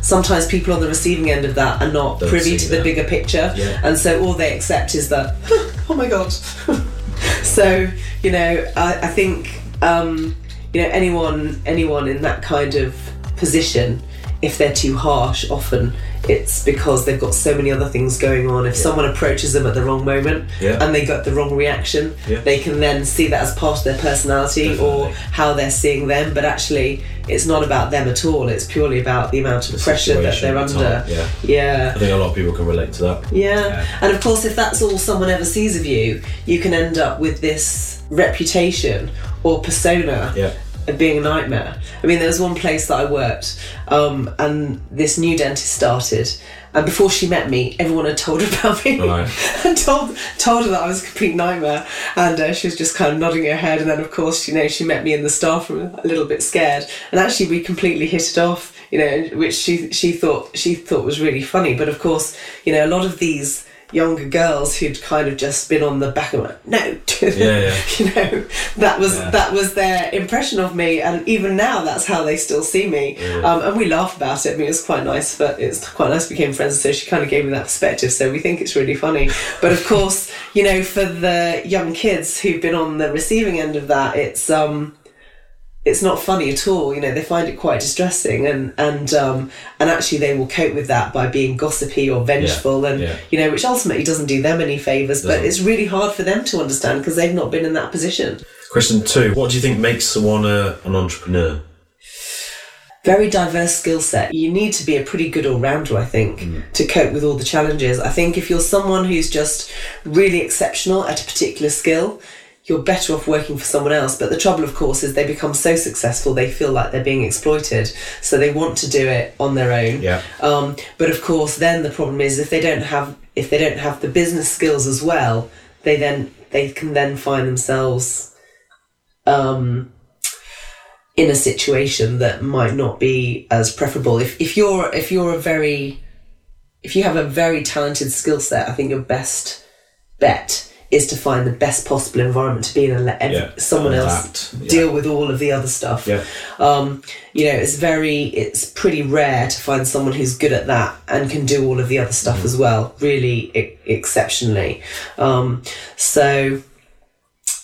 Sometimes people on the receiving end of that are not Don't privy to the bigger picture, Yeah. and so all they accept is that, *laughs* oh my god. *laughs* so you know, I, I think um, you know anyone anyone in that kind of position, if they're too harsh, often it's because they've got so many other things going on. If someone approaches them at the wrong moment Yeah. and they got the wrong reaction, Yeah. they can then see that as part of their personality or how they're seeing them. But actually, it's not about them at all. It's purely about the amount of The pressure that they're the under. yeah. yeah. I think a lot of people can relate to that. Yeah. And of course, if that's all someone ever sees of you, you can end up with this reputation or persona Yeah. Being a nightmare. I mean, there was one place that I worked, um, and this new dentist started. And before she met me, everyone had told her *laughs* about me Right. *laughs* and told told her that I was a complete nightmare. And uh, she was just kind of nodding her head. And then, of course, you know, she met me in the staff room, a little bit scared. And actually, we completely hit it off. You know, which she she thought she thought was really funny. But of course, you know, a lot of these younger girls who'd kind of just been on the back of like, no, *laughs* yeah. you know, that was Yeah. that was their impression of me, and even now, that's how they still see me. Um, and we laugh about it. I mean, it's quite nice, but it's quite nice we became friends. So she kind of gave me that perspective. So we think it's really funny. But of course, you know, for the young kids who've been on the receiving end of that, it's um, it's not funny at all. You know, they find it quite distressing, and and um, and actually they will cope with that by being gossipy or vengeful, and yeah. you know, which ultimately doesn't do them any favors. But it's really hard for them to understand because they've not been in that position. Question two: What do you think makes someone a, an entrepreneur? very diverse skill set. You need to be a pretty good all rounder, I think, to cope with all the challenges. I think if you're someone who's just really exceptional at a particular skill, you're better off working for someone else. But the trouble, of course, is they become so successful they feel like they're being exploited, so they want to do it on their own. Yeah. Um, but of course, then the problem is if they don't have if they don't have the business skills as well, they then they can then find themselves um, in a situation that might not be as preferable. If if you're if you're a very if you have a very talented skill set, I think your best bet is to find the best possible environment to be in and let ev- Yeah, someone else yeah. deal with all of the other stuff. Yeah. Um, you know, it's very, it's pretty rare to find someone who's good at that and can do all of the other stuff Mm-hmm. as well, really e- exceptionally. Um, so,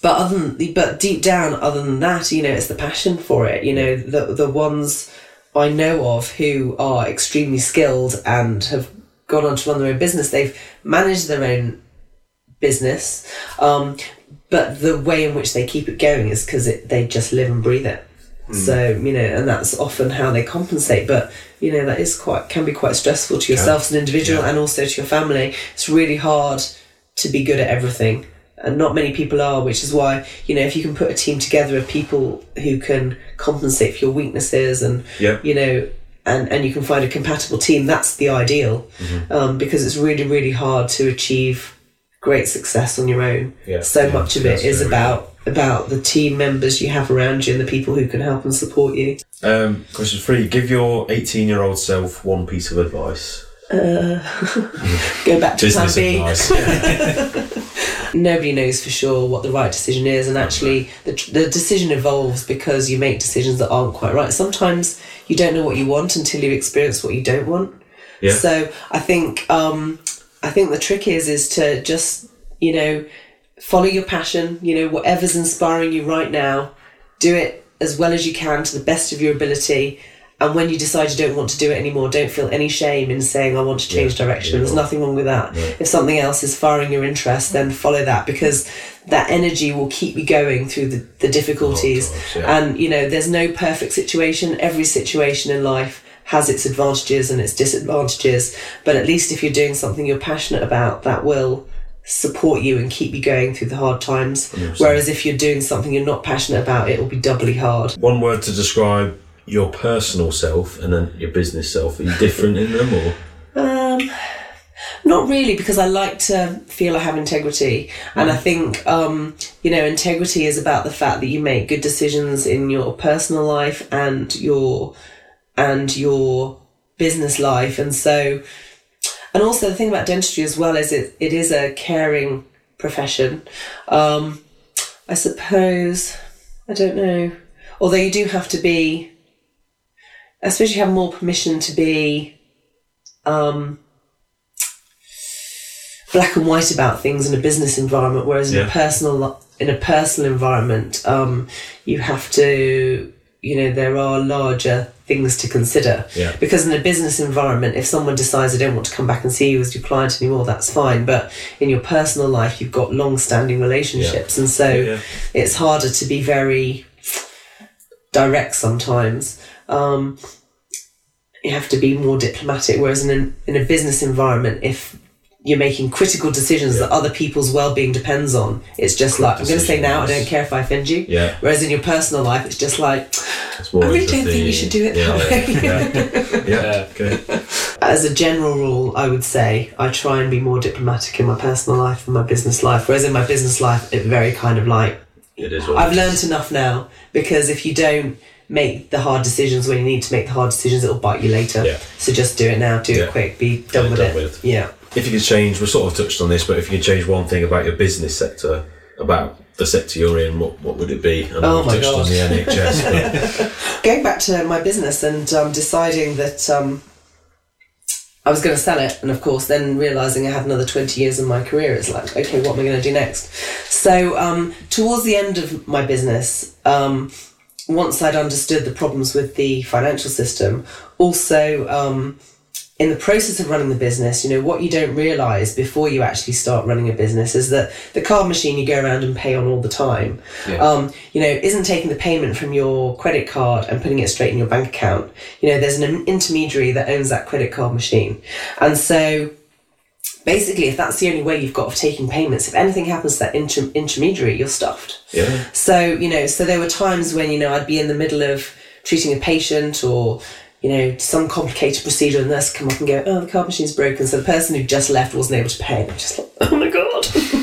but other than, but deep down, other than that, you know, it's the passion for it. You know, the the ones I know of who are extremely skilled and have gone on to run their own business, they've managed their own business, um, but the way in which they keep it going is because they just live and breathe it. So you know, and that's often how they compensate. But you know, that is quite can be quite stressful to yourself as an individual Yeah. and also to your family. It's really hard to be good at everything, and not many people are. Which is why you know, if you can put a team together of people who can compensate for your weaknesses and Yeah. you know. And, and you can find a compatible team. That's the ideal, um, because it's really really hard to achieve great success on your own. Yeah. So Yeah, much of it is about about the team members you have around you and the people who can help and support you. Um, question three: Give your eighteen-year-old self one piece of advice. *laughs* Go back to plan B. *laughs* Nobody knows for sure what the right decision is, and actually, the, the decision evolves because you make decisions that aren't quite right. Sometimes you don't know what you want until you experience what you don't want. Yeah. So I think um, I think the trick is is to just you know follow your passion. You know whatever's inspiring you right now, do it as well as you can to the best of your ability. And when you decide you don't want to do it anymore, don't feel any shame in saying I want to change Yeah, direction. yeah. There's nothing wrong with that. If something else is firing your interest, then follow that because that energy will keep you going through the, the difficulties. Oh, yeah. And you know, there's no perfect situation. Every situation in life has its advantages and its disadvantages. But at least if you're doing something you're passionate about, that will support you and keep you going through the hard times. 100%. Whereas if you're doing something you're not passionate about, it will be doubly hard. one word to describe your personal self and then your business self. Are you different in them or? Um, Not really, because I like to feel I have integrity, and I think um, you know integrity is about the fact that you make good decisions in your personal life and your and your business life, and so and also the thing about dentistry as well is it it is a caring profession. Um, I suppose I don't know, although you do have to be. I suppose you have more permission to be. Um, black and white about things in a business environment, whereas in a personal in a personal environment, um, you have to, you know, there are larger things to consider. Yeah. Because in a business environment, if someone decides they don't want to come back and see you as your client anymore, that's fine. But in your personal life, you've got long-standing relationships, and so Yeah. it's harder to be very direct sometimes. Um, you have to be more diplomatic. Whereas in a, in a business environment, if you're making critical decisions that other people's well-being depends on, it's just like I'm going to say now. I don't care if I offend you. Yeah. Whereas in your personal life, it's just like It's I really don't think you should do it yeah, that *laughs* way. Yeah, yeah. okay. As a general rule, I would say I try and be more diplomatic in my personal life than my business life. Whereas in my business life, it very kind of like It is. I've it is. learned enough now because if you don't make the hard decisions when you need to make the hard decisions, it'll bite you later. Yeah. So just do it now, do Yeah. it quick, be done it with done it. with. Yeah. If you could change, we sort of touched on this, but if you could change one thing about your business sector, about the sector you're in, what, what would it be? Oh my touched God. on the NHS. *laughs* Going back to my business and um, deciding that um, I was going to sell it, and of course, then realizing I had another 20 years in my career, it's like, okay, what am I going to do next? So, um, towards the end of my business, um, once I'd understood the problems with the financial system, also um, in the process of running the business, you know, what you don't realize before you actually start running a business is that the card machine you go around and pay on all the time, Yeah. um, you know, isn't taking the payment from your credit card and putting it straight in your bank account. You know, there's an intermediary that owns that credit card machine. And so basically, if that's the only way you've got of taking payments, if anything happens to that inter- intermediary, you're stuffed. yeah. So, you know, so there were times when, you know, I'd be in the middle of treating a patient or, you know, some complicated procedure and the nurse come up and go, oh, the card machine's broken. So the person who just left wasn't able to pay. And I'm just like, oh my God. *laughs*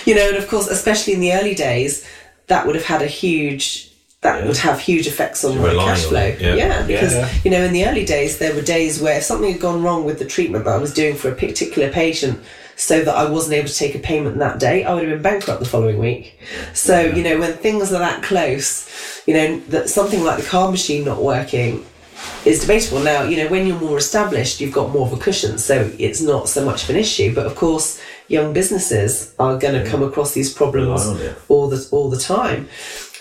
*laughs* you know, and of course, especially in the early days, that would have had a huge, that Yeah. would have huge effects on You're my relying cash flow. it, yeah. because, yeah. you know, in the early days, there were days where if something had gone wrong with the treatment that I was doing for a particular patient, so that I wasn't able to take a payment that day, I would have been bankrupt the following week. So, you know, when things are that close, you know, that something like the car machine not working is debatable. Now, you know, when you're more established, you've got more of a cushion, so it's not so much of an issue. But of course, young businesses are going to come across these problems all the all the time.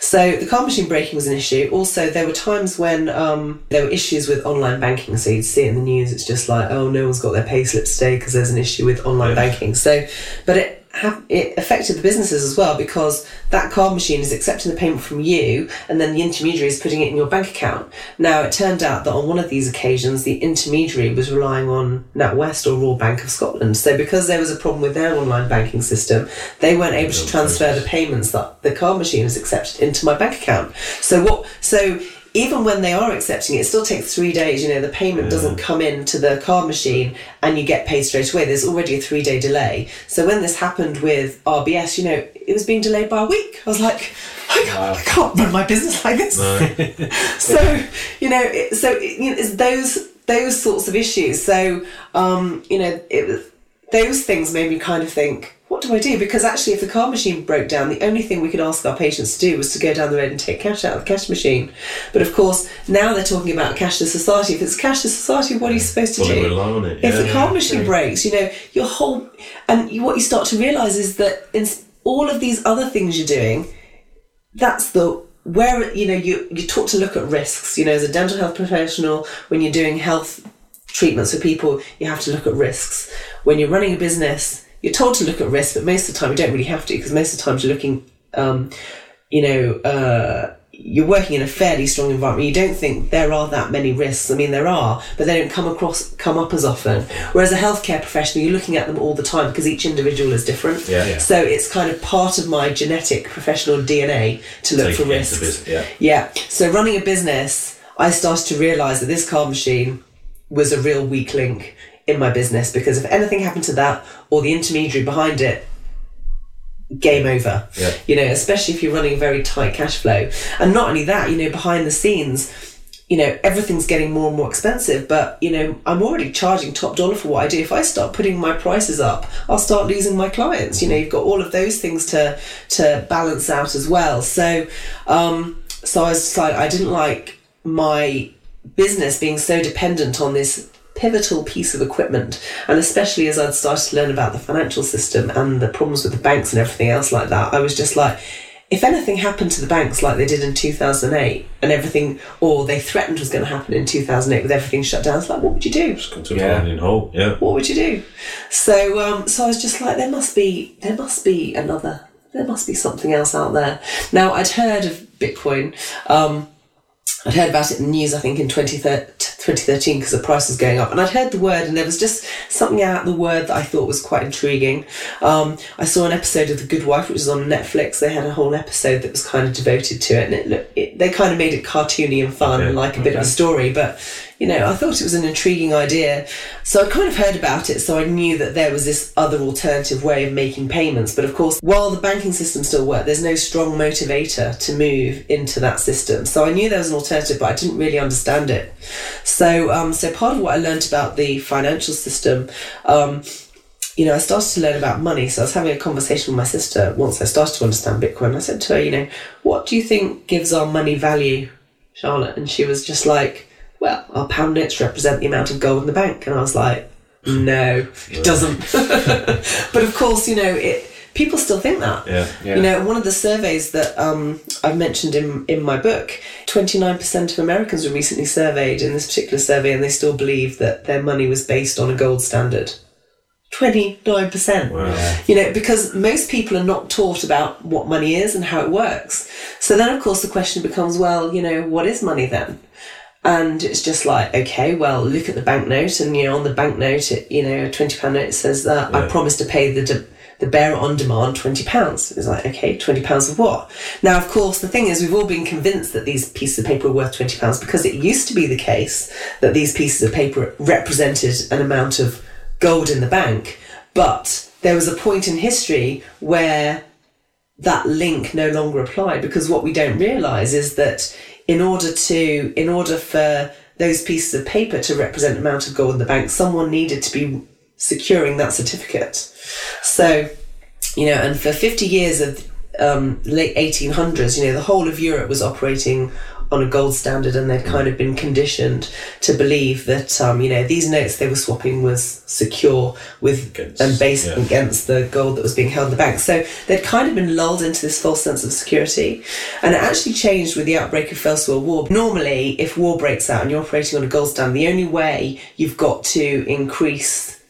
So the car machine breaking was an issue. Also, there were times when um, there were issues with online banking. So you'd see it in the news. It's just like, oh, no one's got their pay slips today because there's an issue with online banking. So, but it ha- it affected the businesses as well because that card machine is accepting the payment from you, and then the intermediary is putting it in your bank account. Now, it turned out that on one of these occasions, the intermediary was relying on NatWest or Royal Bank of Scotland. So, because there was a problem with their online banking system, they weren't able to transfer the payments that the card machine has accepted into my bank account. So, what? So even when they are accepting it, it still takes three days. You know, the payment doesn't come in to the card machine and you get paid straight away. There's already a three day delay. So when this happened with RBS, you know, it was being delayed by a week. I was like, I can't, Wow. I can't run my business like this. *laughs* so you know, it, so it, you know, it's those those sorts of issues. So um, you know, it was those things made me kind of think, what do I do? Because actually, if the card machine broke down, the only thing we could ask our patients to do was to go down the road and take cash out of the cash machine. But of course, now they're talking about cashless society. If it's cashless society, what are you supposed to Fully do? rely on it. If yeah. the card machine breaks, you know, your whole and you, what you start to realize is that in all of these other things you're doing, that's the where you know you you talk to look at risks. You know, as a dental health professional, when you're doing health treatments for people, you have to look at risks. When you're running a business, you're told to look at risk, but most of the time you don't really have to because most of the times you're looking, um, you know, uh, you're working in a fairly strong environment. You don't think there are that many risks. I mean, there are, but they don't come across come up as often. Whereas a healthcare professional, you're looking at them all the time because each individual is different. Yeah. Yeah. So it's kind of part of my genetic professional DNA to look Taking for risks. business, yeah. Yeah. So running a business, I started to realise that this card machine was a real weak link in my business because if anything happened to that or the intermediary behind it, game over. Yeah. You know, especially if you're running a very tight cash flow. And not only that, you know, behind the scenes, you know, everything's getting more and more expensive, but you know, I'm already charging top dollar for what I do. If I start putting my prices up, I'll start losing my clients. You know, you've got all of those things to to balance out as well. So um so I was just like I didn't like my business being so dependent on this pivotal piece of equipment and especially as I'd started to learn about the financial system and the problems with the banks and everything else like that I was just like if anything happened to the banks like they did in 2008 and everything or they threatened was going to happen in 2008 with everything shut down it's like what would you do Come to a Yeah. grinding halt. Yeah. what would you do so um so I was just like there must be there must be another there must be something else out there now I'd heard of Bitcoin um I'd heard about it in the news, I think, in 2013 because the price was going up. And I'd heard the word, and there was just something out the word that I thought was quite intriguing. Um, I saw an episode of The Good Wife, which was on Netflix. They had a whole episode that was kind of devoted to it, and it, looked- it they kind of made it cartoony and fun Okay, and like a bit of a story. But you know, I thought it was an intriguing idea. So I'd kind of heard about it, so I knew that there was this other alternative way of making payments. But of course, while the banking system still worked, there's no strong motivator to move into that system. So I knew there was an alternative, but I didn't really understand it. So, um, so part of what I learned about the financial system, um, you know, I started to learn about money. So I was having a conversation with my sister once I started to understand Bitcoin. I said to her, you know, what do you think gives our money value, Charlotte? And she was just like, well, our pound notes represent the amount of gold in the bank. And I was like, no, it doesn't. *laughs* but of course, you know, it. People still think that. Yeah. Yeah. You know, one of the surveys that um, I've mentioned in in my book, twenty nine percent of Americans were recently surveyed in this particular survey, and they still believe that their money was based on a gold standard. Twenty nine percent. Wow. You know, because most people are not taught about what money is and how it works. So then, of course, the question becomes, well, you know, what is money then? And it's just like, okay, well, look at the banknote, and you know, on the banknote, it, you know, a twenty pound note says that I Yeah. promise to pay the de- the bearer on demand twenty pounds. It's like, okay, twenty pounds of what? Now, of course, the thing is, we've all been convinced that these pieces of paper are worth twenty pounds because it used to be the case that these pieces of paper represented an amount of gold in the bank, but there was a point in history where that link no longer applied because what we don't realize is that in order to in order for those pieces of paper to represent amount of gold in the bank someone needed to be securing that certificate. So you know and for 50 years of um, late 1800s you know the whole of europe was operating on a gold standard and they'd kind of been conditioned to believe that um, you know these notes they were swapping was secure with Against- and based yeah. against the gold that was being held in the bank. So they'd kind of been lulled into this false sense of security. And it actually changed with the outbreak of First World War. Normally, if war breaks out and you're operating on a gold standard, the only way you've got to increase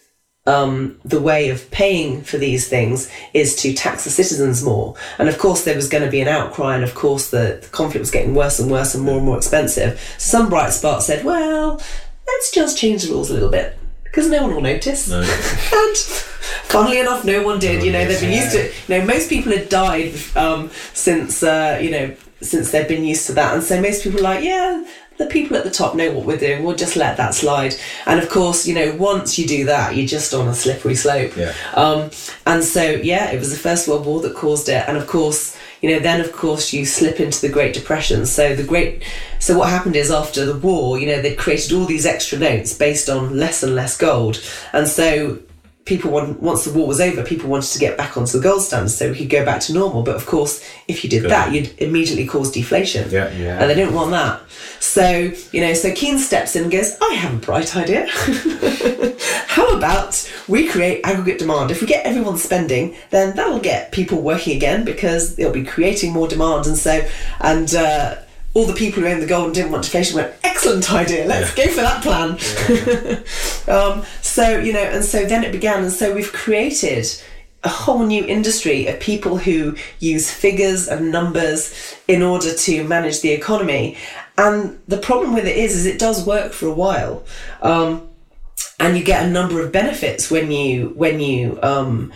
um, the way of paying for these things is to tax the citizens more. And of course, there was going to be an outcry, and of course, the, the conflict was getting worse and worse and more and more expensive. Some bright spark said, well, let's just change the rules a little bit because no one will notice. No. *laughs* And funnily enough, no one did. You know, they've been used to. It. You know, most people had died um, since uh, you know since they've been used to that, and so most people are like, yeah, the people at the top know what we're doing. We'll just let that slide. And of course, you know, once you do that, you're just on a slippery slope. Yeah. Um, and so, yeah, it was the First World War that caused it. And of course, you know, then of course you slip into the Great Depression. So the Great, so what happened is after the war, you know, they created all these extra notes based on less and less gold. And so people want, once the war was over, people wanted to get back onto the gold standard so we could go back to normal. But of course, if you did Good. that, you'd immediately cause deflation. Yeah. Yeah. And they didn't want that. So, you know, so Keynes steps in and goes, I have a bright idea. *laughs* How about we create aggregate demand? If we get everyone spending, then that'll get people working again because they'll be creating more demand. And so, and, uh, all the people who own the gold and didn't want deflation went, excellent idea, let's go for that plan. *laughs* um, so, you know, and so then it began. And so we've created a whole new industry of people who use figures and numbers in order to manage the economy. And the problem with it is, is it does work for a while. Um, and you get a number of benefits when you when you um,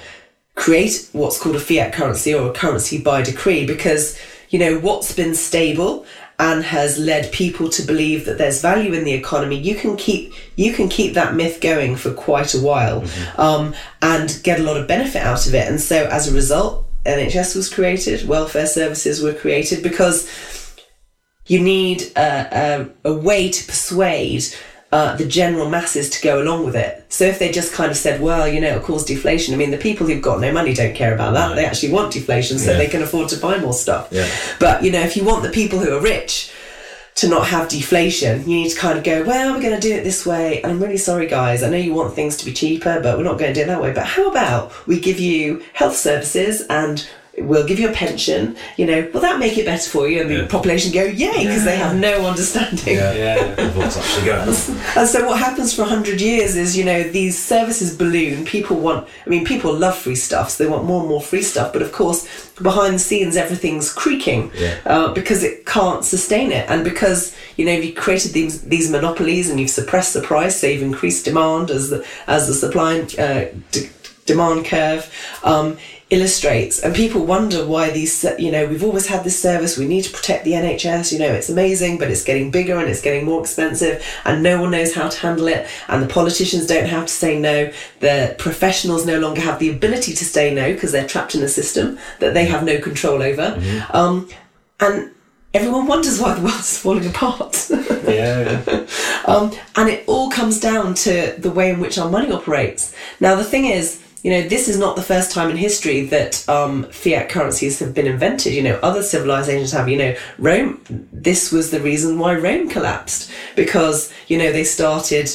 create what's called a fiat currency or a currency by decree because you know what's been stable and has led people to believe that there's value in the economy, you can keep you can keep that myth going for quite a while um, and get a lot of benefit out of it. And so as a result, NHS was created, welfare services were created because you need a, a, a way to persuade uh, the general masses to go along with it. So if they just kind of said, well, you know, it'll cause deflation, I mean, the people who've got no money don't care about that. They actually want deflation so Yeah. they can afford to buy more stuff. Yeah. But, you know, if you want the people who are rich to not have deflation, you need to kind of go, well, we're going to do it this way. And I'm really sorry, guys. I know you want things to be cheaper, but we're not going to do it that way. But how about we give you health services and we'll give you a pension? You know, will that make it better for you? And the Yeah. population go, yay, because they have no understanding. Yeah. Yeah, yeah. What's actually going on. And so what happens for 100 years is, you know, these services balloon. People want, I mean, people love free stuff, so they want more and more free stuff. But of course, behind the scenes, everything's creaking Yeah. uh, because it can't sustain it. And because, you know, you've created these, these monopolies and you've suppressed the price, so you've increased demand as the, as the supply uh, d- demand curve. Um, illustrates and people wonder why these you know we've always had this service we need to protect the NHS you know it's amazing but it's getting bigger and it's getting more expensive and no one knows how to handle it and the politicians don't have to say no the professionals no longer have the ability to say no because they're trapped in a system that they have no control over um, and everyone wonders why the world's *laughs* falling apart yeah, yeah. *laughs* um, and it all comes down to the way in which our money operates. Now, the thing is, you know, this is not the first time in history that um, fiat currencies have been invented. You know, other civilizations have. You know, Rome. This was the reason why Rome collapsed because you know they started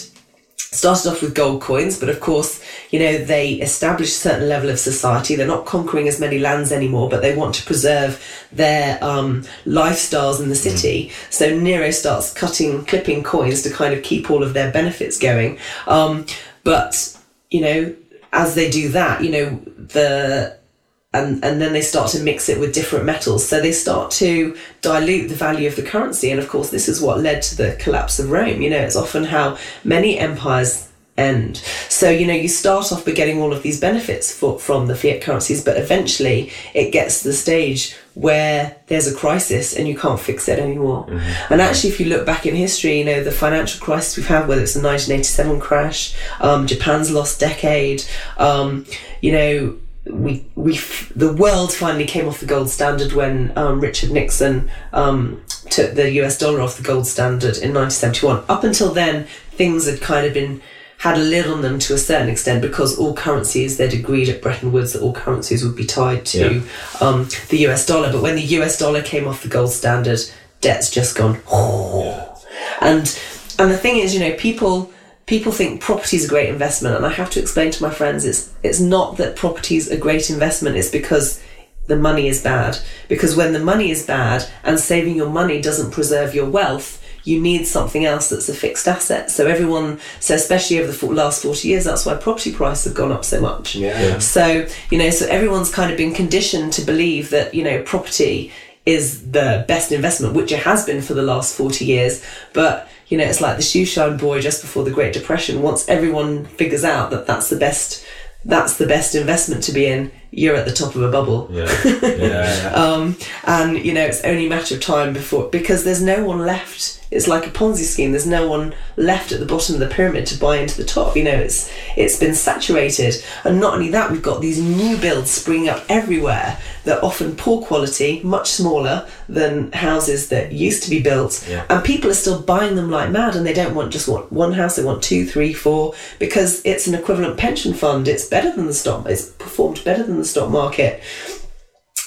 started off with gold coins, but of course, you know, they established a certain level of society. They're not conquering as many lands anymore, but they want to preserve their um, lifestyles in the city. So Nero starts cutting, clipping coins to kind of keep all of their benefits going. Um, but, you know, as they do that, you know, the and and then they start to mix it with different metals. So they start to dilute the value of the currency. And of course this is what led to the collapse of rome. You know it's often how many empires end. So you know you start off by getting all of these benefits for, from the fiat currencies but eventually it gets to the stage where there's a crisis and you can't fix it anymore. And actually if you look back in history you know the financial crisis we've had whether it's the 1987 crash um, japan's lost decade um, you know we we f- the world finally came off the gold standard when um, Richard Nixon um, took the US dollar off the gold standard in 1971. Up until then, things had kind of been had a lid on them to a certain extent because all currencies they'd agreed at Bretton Woods that all currencies would be tied to Yeah. um, the US dollar. But when the US dollar came off the gold standard, debt's just gone. And and the thing is, you know, people people think property is a great investment, and I have to explain to my friends it's it's not that property is a great investment. It's because the money is bad. Because when the money is bad and saving your money doesn't preserve your wealth, you need something else that's a fixed asset. So everyone, so especially over the last forty years, that's why property prices have gone up so much. Yeah. Yeah. So, you know, so everyone's kind of been conditioned to believe that, you know, property is the best investment, which it has been for the last 40 years. But, you know, it's like the shoe shine boy just before the Great Depression. Once everyone figures out that that's the best, that's the best investment to be in, you're at the top of a bubble. Yeah. *laughs* Yeah. Um, and you know, it's only a matter of time before because there's no one left. It's like a Ponzi scheme. There's no one left at the bottom of the pyramid to buy into the top. You know, it's it's been saturated, and not only that, we've got these new builds springing up everywhere that are often poor quality, much smaller than houses that used to be built, Yeah. and people are still buying them like mad. And they don't want just want one house; they want two, three, four, because it's an equivalent pension fund. It's better than the stock. It's performed better than the stock market.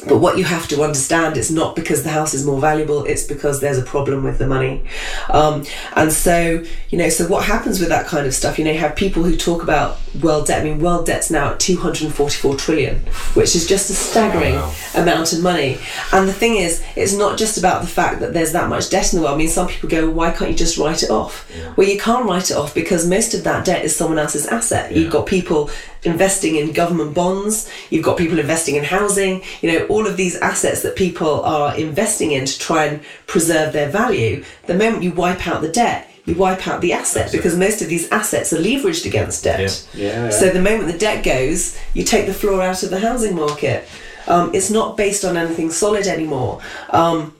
But what you have to understand, it's not because the house is more valuable, it's because there's a problem with the money. Um, and so, you know, so what happens with that kind of stuff? You know, you have people who talk about world debt. I mean, world debt's now at 244 trillion, which is just a staggering Wow. amount of money. And the thing is, it's not just about the fact that there's that much debt in the world. I mean, some people go, why can't you just write it off? Well, you can't write it off because most of that debt is someone else's asset. You've got people investing in government bonds, you've got people investing in housing, you know, all of these assets that people are investing in to try and preserve their value. The moment you wipe out the debt, you wipe out the asset because most of these assets are leveraged against debt. Yeah. Yeah. So the moment the debt goes, you take the floor out of the housing market. Um, it's not based on anything solid anymore. Um,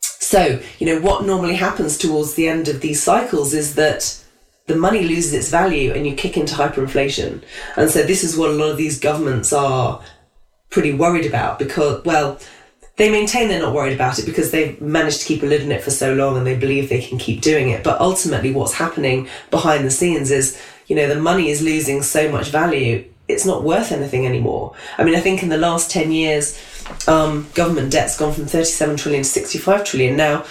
So, you know, what normally happens towards the end of these cycles is that the money loses its value and you kick into hyperinflation. And so this is what a lot of these governments are pretty worried about because, well, they maintain they're not worried about it because they've managed to keep a lid on it for so long and they believe they can keep doing it. But ultimately, what's happening behind the scenes is, you know, the money is losing so much value, it's not worth anything anymore. I mean, I think in the last 10 years, um, government debt's gone from 37 trillion to 65 trillion. Now,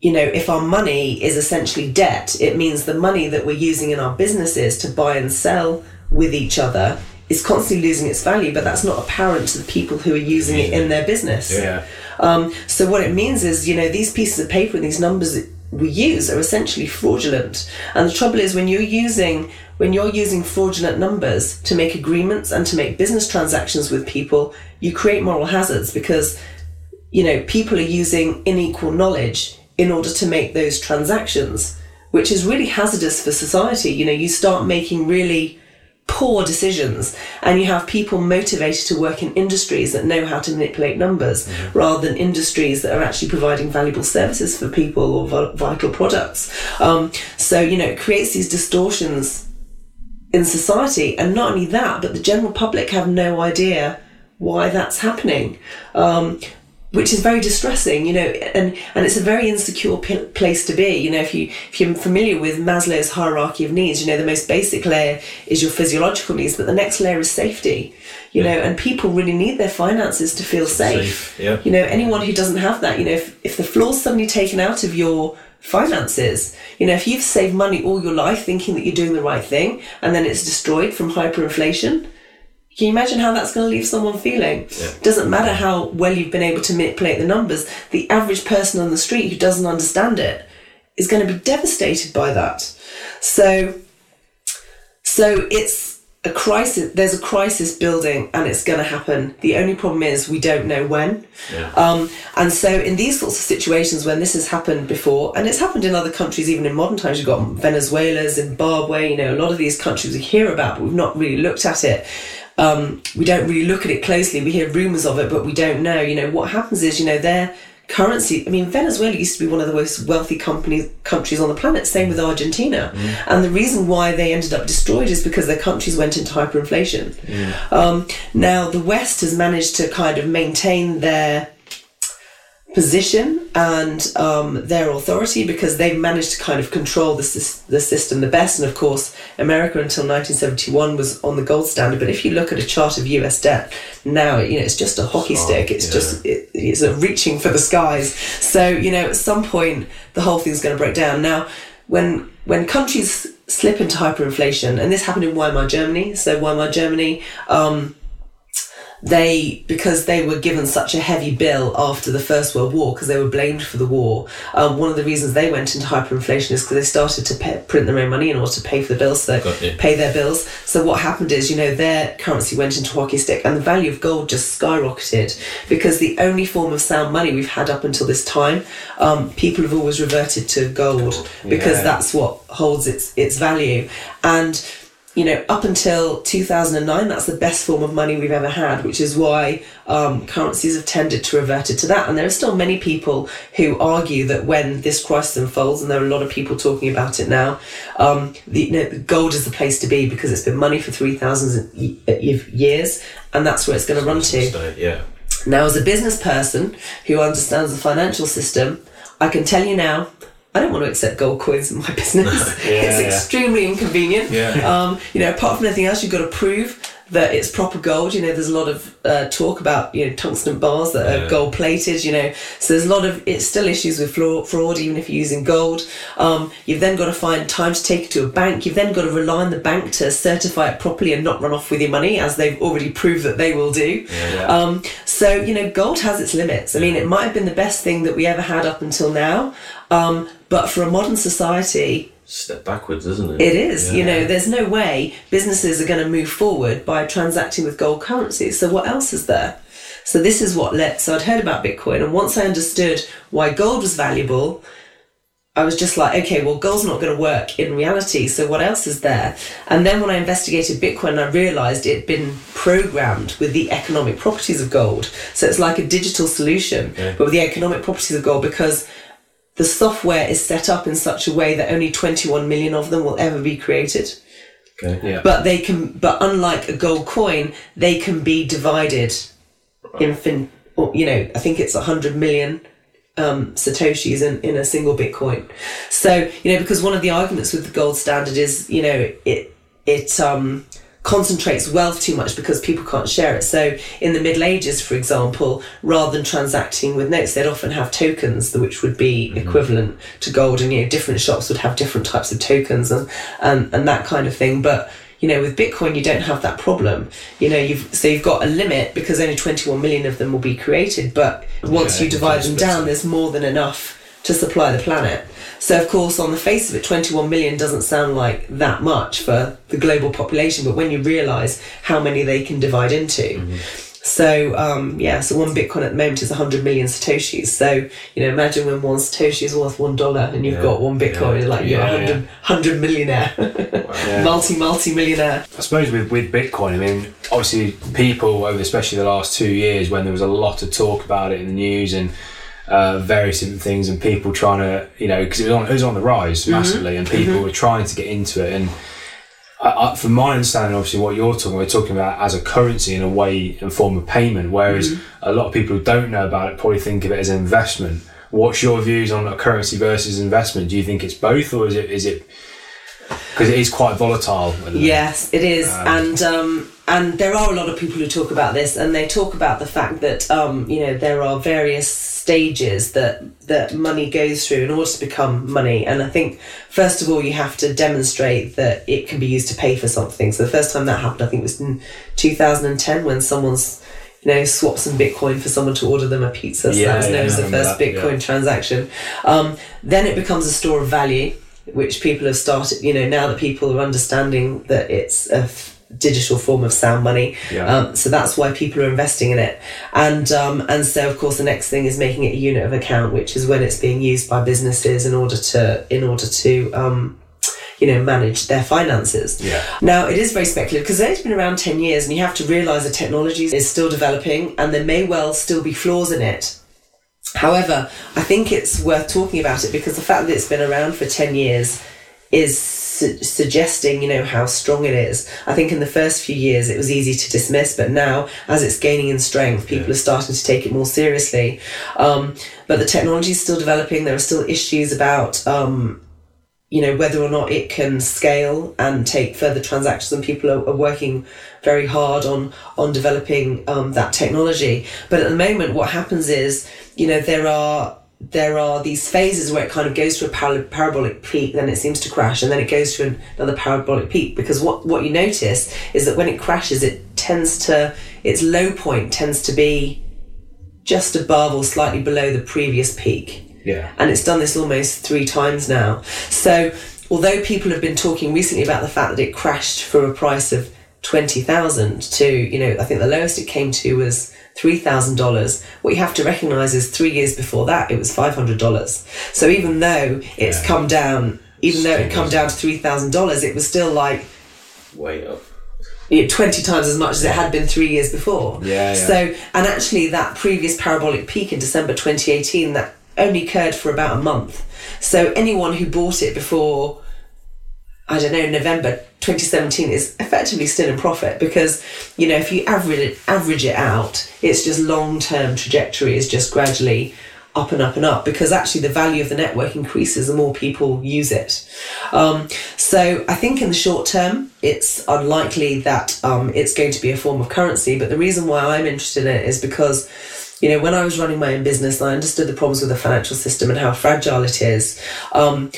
you know, if our money is essentially debt, it means the money that we're using in our businesses to buy and sell with each other is constantly losing its value, but that's not apparent to the people who are using it in their business. Yeah. Um, so what it means is, you know, these pieces of paper and these numbers that we use are essentially fraudulent. And the trouble is when you're using when you're using fraudulent numbers to make agreements and to make business transactions with people, you create moral hazards because you know people are using unequal knowledge in order to make those transactions, which is really hazardous for society. You know, you start making really poor decisions and you have people motivated to work in industries that know how to manipulate numbers rather than industries that are actually providing valuable services for people or vital products. Um, so you know it creates these distortions in society and not only that but the general public have no idea why that's happening. Um, which is very distressing, you know, and, and it's a very insecure p- place to be. You know, if you if you're familiar with Maslow's hierarchy of needs, you know, the most basic layer is your physiological needs, but the next layer is safety. You know, and people really need their finances to feel safe. Safe, yeah. You know, anyone who doesn't have that, you know, if, if the floor's suddenly taken out of your finances, you know, if you've saved money all your life thinking that you're doing the right thing and then it's destroyed from hyperinflation, can you imagine how that's going to leave someone feeling? Doesn't matter how well you've been able to manipulate the numbers, the average person on the street who doesn't understand it is going to be devastated by that. So, so it's a crisis. There's a crisis building, and it's going to happen. The only problem is we don't know when. Um, and so, in these sorts of situations, when this has happened before, and it's happened in other countries, even in modern times, you've got Venezuela, Zimbabwe. You know, a lot of these countries we hear about, but we've not really looked at it. Um, we don't really look at it closely. We hear rumours of it, but we don't know. You know, what happens is, you know, their currency. I mean, Venezuela used to be one of the most wealthy company, countries on the planet. Same with Argentina. And the reason why they ended up destroyed is because their countries went into hyperinflation. Um, now, the West has managed to kind of maintain their position and um, their authority because they've managed to kind of control the, the system the best. And of course, America until 1971 was on the gold standard. But if you look at a chart of US debt now, you know it's just a hockey stick. It's yeah. just it, it's a reaching for the skies. So you know at some point the whole thing's going to break down. Now, when when countries slip into hyperinflation, and this happened in Weimar Germany. So Weimar Germany. Um, they because they were given such a heavy bill after the First World War because they were blamed for the war. Um, one of the reasons they went into hyperinflation is because they started to pay, print their own money in order to pay for the bills, so pay their bills. So what happened is, you know, their currency went into hockey stick, and the value of gold just skyrocketed because the only form of sound money we've had up until this time, um, people have always reverted to gold because Yeah. that's what holds its its value and you know, up until 2009, that's the best form of money we've ever had, which is why um, currencies have tended to revert it to that. And there are still many people who argue that when this crisis unfolds, and there are a lot of people talking about it now, um, the, you know, gold is the place to be because it's been money for 3,000 y- y- years, and that's where it's going to run to. Yeah. Now, as a business person who understands the financial system, I can tell you now, I don't want to accept gold coins in my *laughs* business. *laughs* Yeah, it's yeah. extremely inconvenient. Yeah. Um, you know, apart from anything else, you've got to prove that it's proper gold. You know, there's a lot of uh, talk about you know tungsten bars that are Yeah. gold plated. You know, so there's a lot of it's still issues with fraud, fraud even if you're using gold. Um, you've then got to find time to take it to a bank. You've then got to rely on the bank to certify it properly and not run off with your money, as they've already proved that they will do. Yeah. Um, so you know, gold has its limits. I mean, it might have been the best thing that we ever had up until now, um, but for a modern society, Step backwards, isn't it? it is. You know, there's no way businesses are going to move forward by transacting with gold currency. So what else is there? So this is what led. So I'd heard about Bitcoin, and once I understood why gold was valuable, I was just like, okay, well, gold's not going to work in reality. So what else is there? And then when I investigated Bitcoin, I realized it'd been programmed with the economic properties of gold. So it's like a digital solution, Yeah. but with the economic properties of gold because the software is set up in such a way that only 21 million of them will ever be created. Okay. Yeah. But they can, but unlike a gold coin, they can be divided infin, or, you know, I think it's 100 million um, satoshis in, in a single Bitcoin. So, you know, because one of the arguments with the gold standard is, you know, it, it, um, concentrates wealth too much because people can't share it. So in the Middle Ages, for example, rather than transacting with notes, they'd often have tokens, which would be equivalent to gold, and you know, different shops would have different types of tokens and and, and that kind of thing. But you know, with Bitcoin, you don't have that problem. You know, you've so you've got a limit because only 21 million of them will be created. But once Yeah, you divide them down, there's more than enough to supply the planet. So, of course, on the face of it, 21 million doesn't sound like that much for the global population, but when you realise how many they can divide into. So, um, yeah, so one Bitcoin at the moment is 100 million Satoshis. So, you know, imagine when one Satoshi is worth one dollar and you've Yeah. got one Bitcoin, Yeah. you're like, you're Yeah, 100, 100 millionaire, Yeah. *laughs* multi, multi millionaire. I suppose with, with Bitcoin, I mean, obviously people over especially the last two years when there was a lot of talk about it in the news and uh, various different things and people trying to, you know, because it was on it was on the rise massively and people were trying to get into it and. I, I, from my understanding, obviously, what you're talking, we're talking about as a currency in a way and form of payment. Whereas a lot of people who don't know about it probably think of it as an investment. What's your views on a currency versus investment? Do you think it's both, or is it is it because it is quite volatile? at the moment? Yes, it is, and um, and there are a lot of people who talk about this, and they talk about the fact that um, you know there are various stages that that money goes through in order to become money, and I think first of all you have to demonstrate that it can be used to pay for something. So the first time that happened, I think, it was in 2010 when someone's you know swapped some Bitcoin for someone to order them a pizza. So Yeah, that was known yeah, as the first that, Bitcoin yeah. transaction. Um, then it becomes a store of value, which people have started, you know, now that people are understanding that it's a f- digital form of sound money. Yeah. Um, so that's why people are investing in it. And, um, and so of course the next thing is making it a unit of account, which is when it's being used by businesses in order to, in order to, um, you know, manage their finances. Yeah. Now, it is very speculative because it's been around 10 years and you have to realise the technology is still developing and there may well still be flaws in it. However, I think it's worth talking about it because the fact that it's been around for 10 years is su- suggesting, you know, how strong it is. I think in the first few years it was easy to dismiss, but now as it's gaining in strength, people are starting to take it more seriously. Um, but the technology is still developing. There are still issues about, um, you know whether or not it can scale and take further transactions and people are, are working very hard on on developing um, that technology but at the moment what happens is you know there are there are these phases where it kind of goes to a para- parabolic peak then it seems to crash and then it goes to another parabolic peak because what what you notice is that when it crashes it tends to its low point tends to be just above or slightly below the previous peak Yeah. and it's done this almost three times now. So, although people have been talking recently about the fact that it crashed for a price of twenty thousand to, you know, I think the lowest it came to was three thousand dollars. What you have to recognise is three years before that it was five hundred dollars. So even though it's Yeah. come down, even though it come down to three thousand dollars, it was still like Way up. you know, 20 times as much as it had been three years before. Yeah, yeah. So, and actually, that previous parabolic peak in December 2018, that only occurred for about a month. So, anyone who bought it before, I don't know, November 2017 is effectively still in profit because, you know, if you average it, average it out, it's just long term trajectory is just gradually up and up and up because actually the value of the network increases the more people use it. Um, so I think in the short term, it's unlikely that um, it's going to be a form of currency. But the reason why I'm interested in it is because, you know, when I was running my own business, I understood the problems with the financial system and how fragile it is. Um,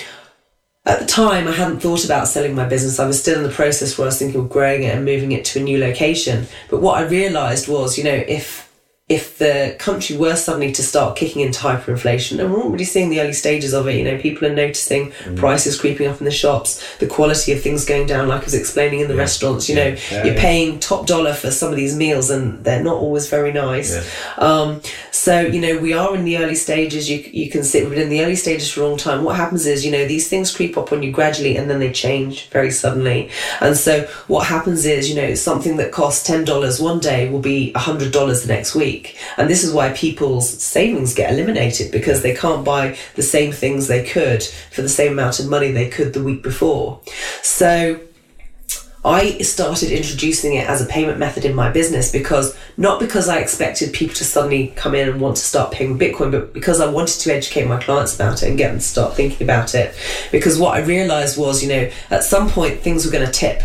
at the time, I hadn't thought about selling my business. I was still in the process where I was thinking of growing it and moving it to a new location. But what I realised was, you know, if if the country were suddenly to start kicking into hyperinflation, and we're already seeing the early stages of it, you know, people are noticing prices creeping up in the shops, the quality of things going down, like I was explaining in the restaurants, you know, Yeah, you're yeah. paying top dollar for some of these meals and they're not always very nice. Yeah. Um, so, you know, we are in the early stages. You, you can sit within the early stages for a long time. What happens is, you know, these things creep up on you gradually and then they change very suddenly. And so what happens is, you know, something that costs $10 one day will be $100 the next week. And this is why people's savings get eliminated because they can't buy the same things they could for the same amount of money they could the week before. So, I started introducing it as a payment method in my business because not because I expected people to suddenly come in and want to start paying Bitcoin, but because I wanted to educate my clients about it and get them to start thinking about it. Because what I realized was, you know, at some point things were going to tip,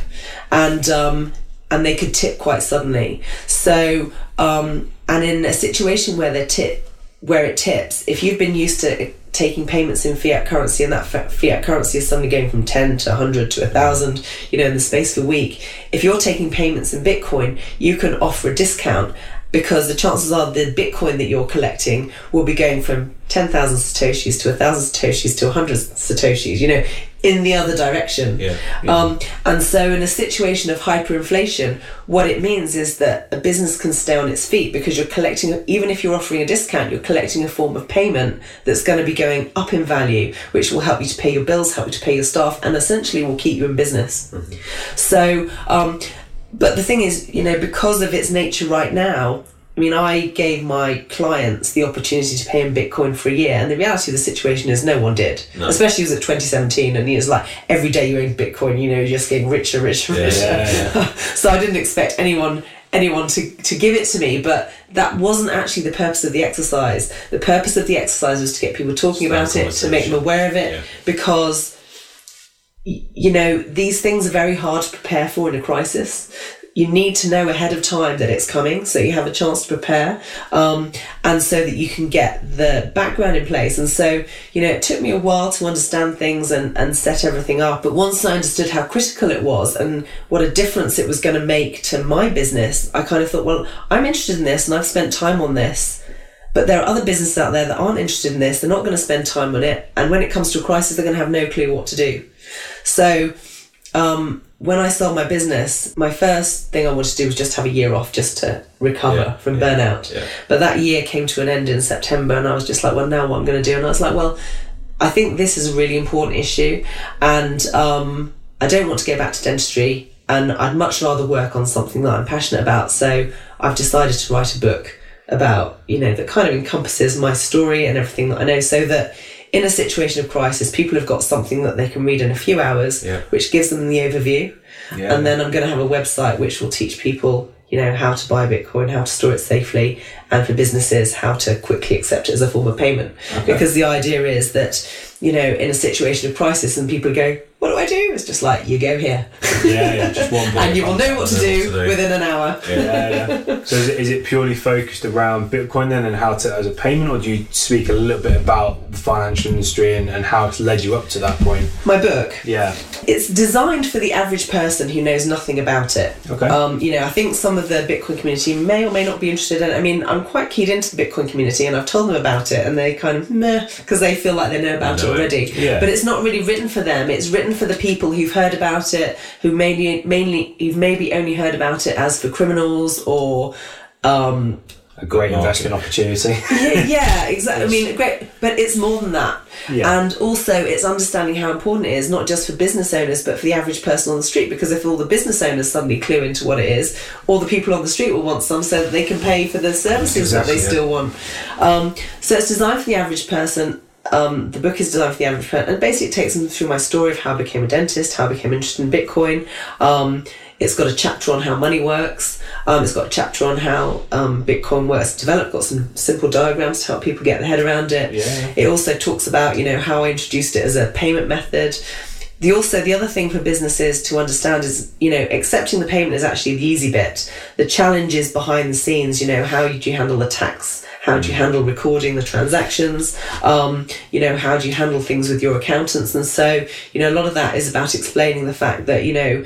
and um, and they could tip quite suddenly. So, um, and in a situation where they tip, where it tips, if you've been used to taking payments in fiat currency and that fiat currency is suddenly going from 10 to 100 to 1000 you know in the space of a week if you're taking payments in bitcoin you can offer a discount because the chances are the bitcoin that you're collecting will be going from 10,000 satoshis to 1,000 satoshis to 100 satoshis you know in the other direction Yeah. um, and so, in a situation of hyperinflation, what it means is that a business can stay on its feet because you're collecting, even if you're offering a discount, you're collecting a form of payment that's going to be going up in value, which will help you to pay your bills, help you to pay your staff, and essentially will keep you in business. So, um, but the thing is, you know, because of its nature right now, I mean, I gave my clients the opportunity to pay in Bitcoin for a year, and the reality of the situation is no one did. No. Especially it was at 2017, and it was like every day you owned Bitcoin, you know, you're just getting richer, richer, Yeah, richer. yeah, *laughs* so I didn't expect anyone anyone to, to give it to me, but that wasn't actually the purpose of the exercise. The purpose of the exercise was to get people talking about it, to make them aware of it, Yeah. because you know these things are very hard to prepare for in a crisis. You need to know ahead of time that it's coming so you have a chance to prepare um, and so that you can get the background in place. And so you know it took me a while to understand things and, and set everything up but once i understood how critical it was and what a difference it was going to make to my business i kind of thought well i'm interested in this and i've spent time on this but there are other businesses out there that aren't interested in this. They're not going to spend time on it and when it comes to a crisis they're going to have no clue what to do so um, when I sold my business, my first thing I wanted to do was just have a year off just to recover Yeah, from yeah, burnout. yeah. But that year came to an end in September, and I was just like, well, now what I'm going to do? And I was like, well, I think this is a really important issue, and um, I don't want to go back to dentistry, and I'd much rather work on something that I'm passionate about. So I've decided to write a book about, you know, that kind of encompasses my story and everything that I know, so that in a situation of crisis, people have got something that they can read in a few hours, Yeah. which gives them the overview. Yeah. And then I'm going to have a website which will teach people, you know, how to buy Bitcoin, how to store it safely, and for businesses, how to quickly accept it as a form of payment. Because the idea is that, you know, in a situation of crisis and people go, what do I do? It's just like, you go here. yeah, yeah, just one. *laughs* and you will know what to do what to do. within an hour. yeah, yeah. *laughs* So is it, is it purely focused around Bitcoin then and how to as a payment, or do you speak a little bit about the financial industry and, and how it's led you up to that point? My book, Yeah. it's designed for the average person who knows nothing about it. Okay. Um, you know, I think some of the Bitcoin community may or may not be interested in it. I mean, I'm quite keyed into the Bitcoin community and I've told them about it and they kind of meh because they feel like they know about know it it. already. Yeah. But it's not really written for them. It's written for the people who've heard about it, who maybe mainly who've maybe only heard about it as for criminals or um, A great Market. investment opportunity. *laughs* yeah, yeah, exactly. I mean, great, but it's more than that. Yeah. And also, it's understanding how important it is, not just for business owners, but for the average person on the street. Because if all the business owners suddenly clue into what it is, all the people on the street will want some so that they can pay for the services Exactly, that they yeah. still want. Um, so it's designed for the average person. Um, the book is designed for the average person, and basically it takes them through my story of how I became a dentist, how I became interested in Bitcoin. Um, it's got a chapter on how money works. Um, it's got a chapter on how um, Bitcoin works developed. Got some simple diagrams to help people get their head around it. Yeah. It also talks about you know how I introduced it as a payment method. The also the other thing for businesses to understand is you know accepting the payment is actually the easy bit. The challenge is behind the scenes. You know how do you handle the tax? How do you handle recording the transactions? Um, you know how do you handle things with your accountants? And so you know a lot of that is about explaining the fact that you know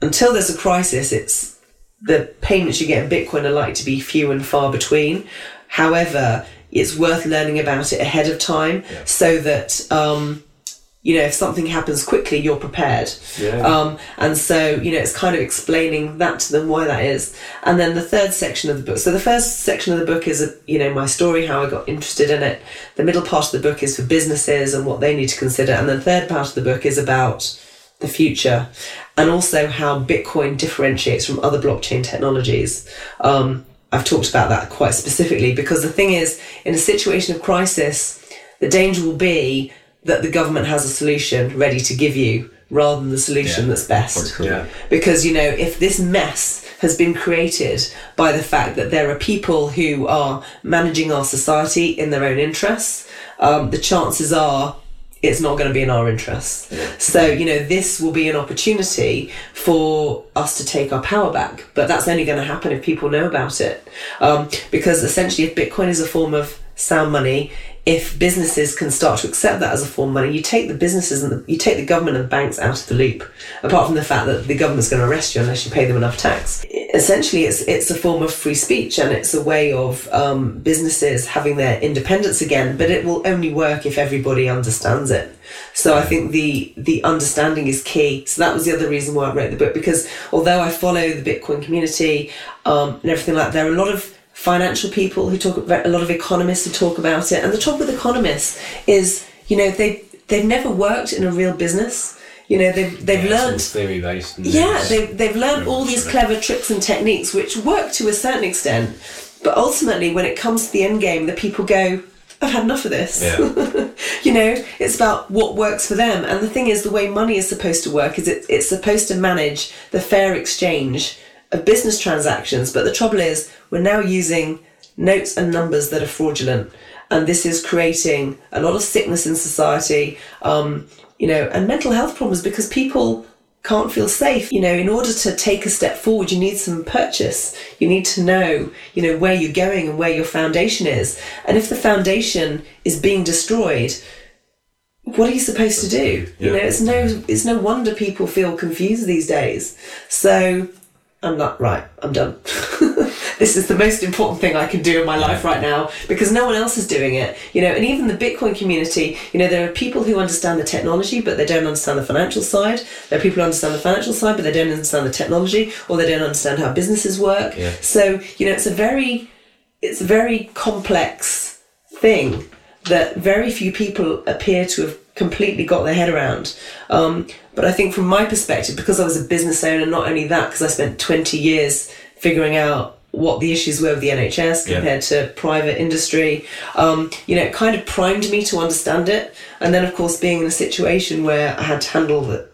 until there's a crisis, it's the payments you get in Bitcoin are likely to be few and far between. However, it's worth learning about it ahead of time so that um, you know if something happens quickly, you're prepared. Yeah. Um, and so you know it's kind of explaining that to them why that is. And then the third section of the book. So the first section of the book is you know my story, how I got interested in it. The middle part of the book is for businesses and what they need to consider. And the third part of the book is about the future and also how Bitcoin differentiates from other blockchain technologies. Um, I've talked about that quite specifically because the thing is, in a situation of crisis, the danger will be that the government has a solution ready to give you rather than the solution Yeah. that's best. True. Yeah. Because, you know, if this mess has been created by the fact that there are people who are managing our society in their own interests, um, the chances are it's not going to be in our interests. Yeah. So, you know, this will be an opportunity for us to take our power back. But that's only going to happen if people know about it. Um, because essentially, if Bitcoin is a form of sound money, if businesses can start to accept that as a form of money, you take the businesses and the, you take the government and banks out of the loop. Apart from the fact that the government's going to arrest you unless you pay them enough tax. Essentially, it's it's a form of free speech and it's a way of um, businesses having their independence again. But it will only work if everybody understands it. So I think the the understanding is key. So that was the other reason why I wrote the book because although I follow the Bitcoin community um, and everything like that, there are a lot of financial people who talk about a lot of economists who talk about it. And the trouble with economists is, you know, they they've never worked in a real business. You know, they've they've Yeah, learned theory based. yeah, they've, they've learned all these clever tricks and techniques which work to a certain extent. But ultimately, when it comes to the end game, the people go, I've had enough of this. Yeah. *laughs* you know, it's about what works for them. And the thing is, the way money is supposed to work is it, it's supposed to manage the fair exchange of business transactions. But the trouble is, we're now using notes and numbers that are fraudulent. And this is creating a lot of sickness in society, um, you know, and mental health problems because people can't feel safe. You know, in order to take a step forward, you need some purchase. You need to know, you know, where you're going and where your foundation is. And if the foundation is being destroyed, what are you supposed to do? You know, it's no it's no wonder people feel confused these days. So I'm like, right, I'm done. *laughs* this is the most important thing I can do in my life right now because no one else is doing it. You know, and even the Bitcoin community, you know, there are people who understand the technology but they don't understand the financial side. There are people who understand the financial side but they don't understand the technology or they don't understand how businesses work. Yeah. So, you know, it's a very it's a very complex thing that very few people appear to have completely got their head around. Um, but I think from my perspective, because I was a business owner, not only that, because I spent 20 years figuring out what the issues were with the NHS Yeah. compared to private industry, um, you know, it kind of primed me to understand it. And then, of course, being in a situation where I had to handle the,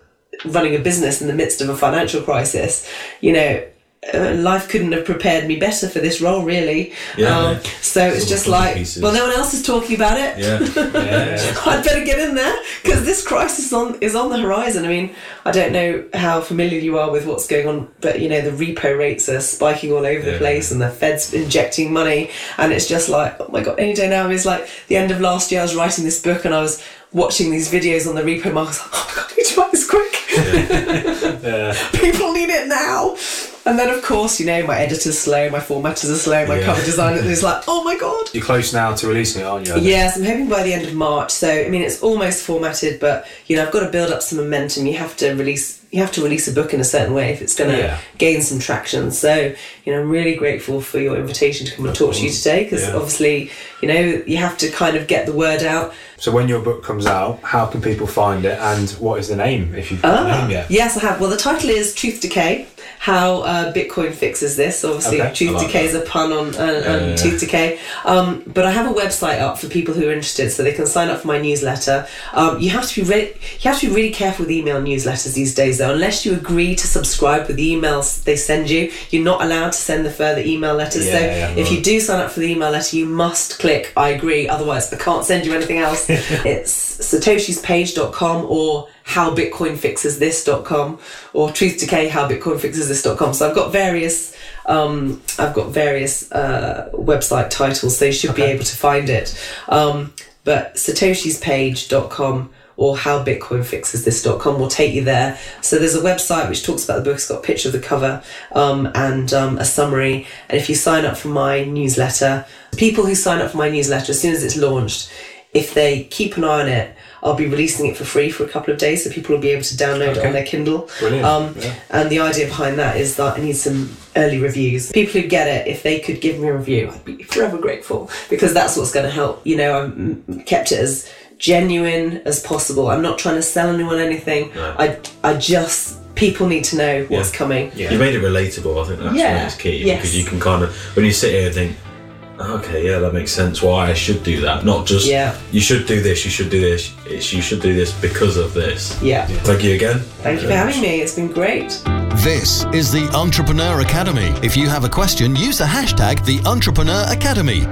running a business in the midst of a financial crisis, you know, uh, life couldn't have prepared me better for this role, really. Yeah, um. So it's It's just like, pieces. well, no one else is talking about it. Yeah. *laughs* Yeah. I'd better get in there because this crisis on is on the horizon. I mean, I don't know how familiar you are with what's going on, but you know the repo rates are spiking all over the Yeah. place, and the Fed's injecting money, and it's just like, oh my god, any day now is like the end of last year. I was writing this book, and I was watching these videos on the repo market. I was like, oh my god, I need to write this quick. Yeah. *laughs* People need it now. And then, of course, you know, my editor's slow, my formatters are slow, my Yeah. cover designer is like, oh my god. You're close now to releasing it, aren't you? Yes, I'm hoping by the end of March. So I mean, it's almost formatted, but you know, I've got to build up some momentum. You have to release. You have to release a book in a certain way if it's going to Yeah. gain some traction. So you know, I'm really grateful for your invitation to come and talk to you today because Yeah. obviously, you know, you have to kind of get the word out. So when your book comes out, how can people find it, and what is the name if you've got the name yet? Yes, I have. Well, the title is Truth Decay: How uh, Bitcoin Fixes This. Obviously, Okay, Truth like Decay is a pun on, uh, on yeah. Tooth Decay. Um, but I have a website up for people who are interested, so they can sign up for my newsletter. Um, you have to be re- you have to be really careful with email newsletters these days, Unless you agree to subscribe with the emails they send you, you're not allowed to send the further email letters. Yeah, so yeah, if you do sign up for the email letter, you must click I agree. Otherwise, I can't send you anything else. *laughs* it's satoshispage.com or howbitcoinfixesthis.com or truth decay howbitcoinfixesthis.com. So I've got various um, I've got various uh, website titles, so you should be able to find it. Um, but satoshispage.com or howbitcoinfixesthis.com will take you there. So there's a website which talks about the book. It's got a picture of the cover um, and um, a summary. And if you sign up for my newsletter, people who sign up for my newsletter as soon as it's launched, if they keep an eye on it, I'll be releasing it for free for a couple of days, so people will be able to download it on their Kindle. Brilliant, Um, yeah. And the idea behind that is that I need some early reviews. People who get it, if they could give me a review, I'd be forever grateful because that's what's going to help. You know, I've kept it as genuine as possible. I'm not trying to sell anyone anything. No. I, I just people need to know what's Yeah. coming. Yeah. You made it relatable. I think that's Yeah, when it's key yes. because you can kind of when you sit here and think, oh, okay, yeah, that makes sense. Why I should do that, not just Yeah. you should do this, you should do this. It's you should do this because of this. Yeah. Thank you again. Thank you for having me. It's been great. This is the Entrepreneur Academy. If you have a question, use the hashtag the Entrepreneur Academy.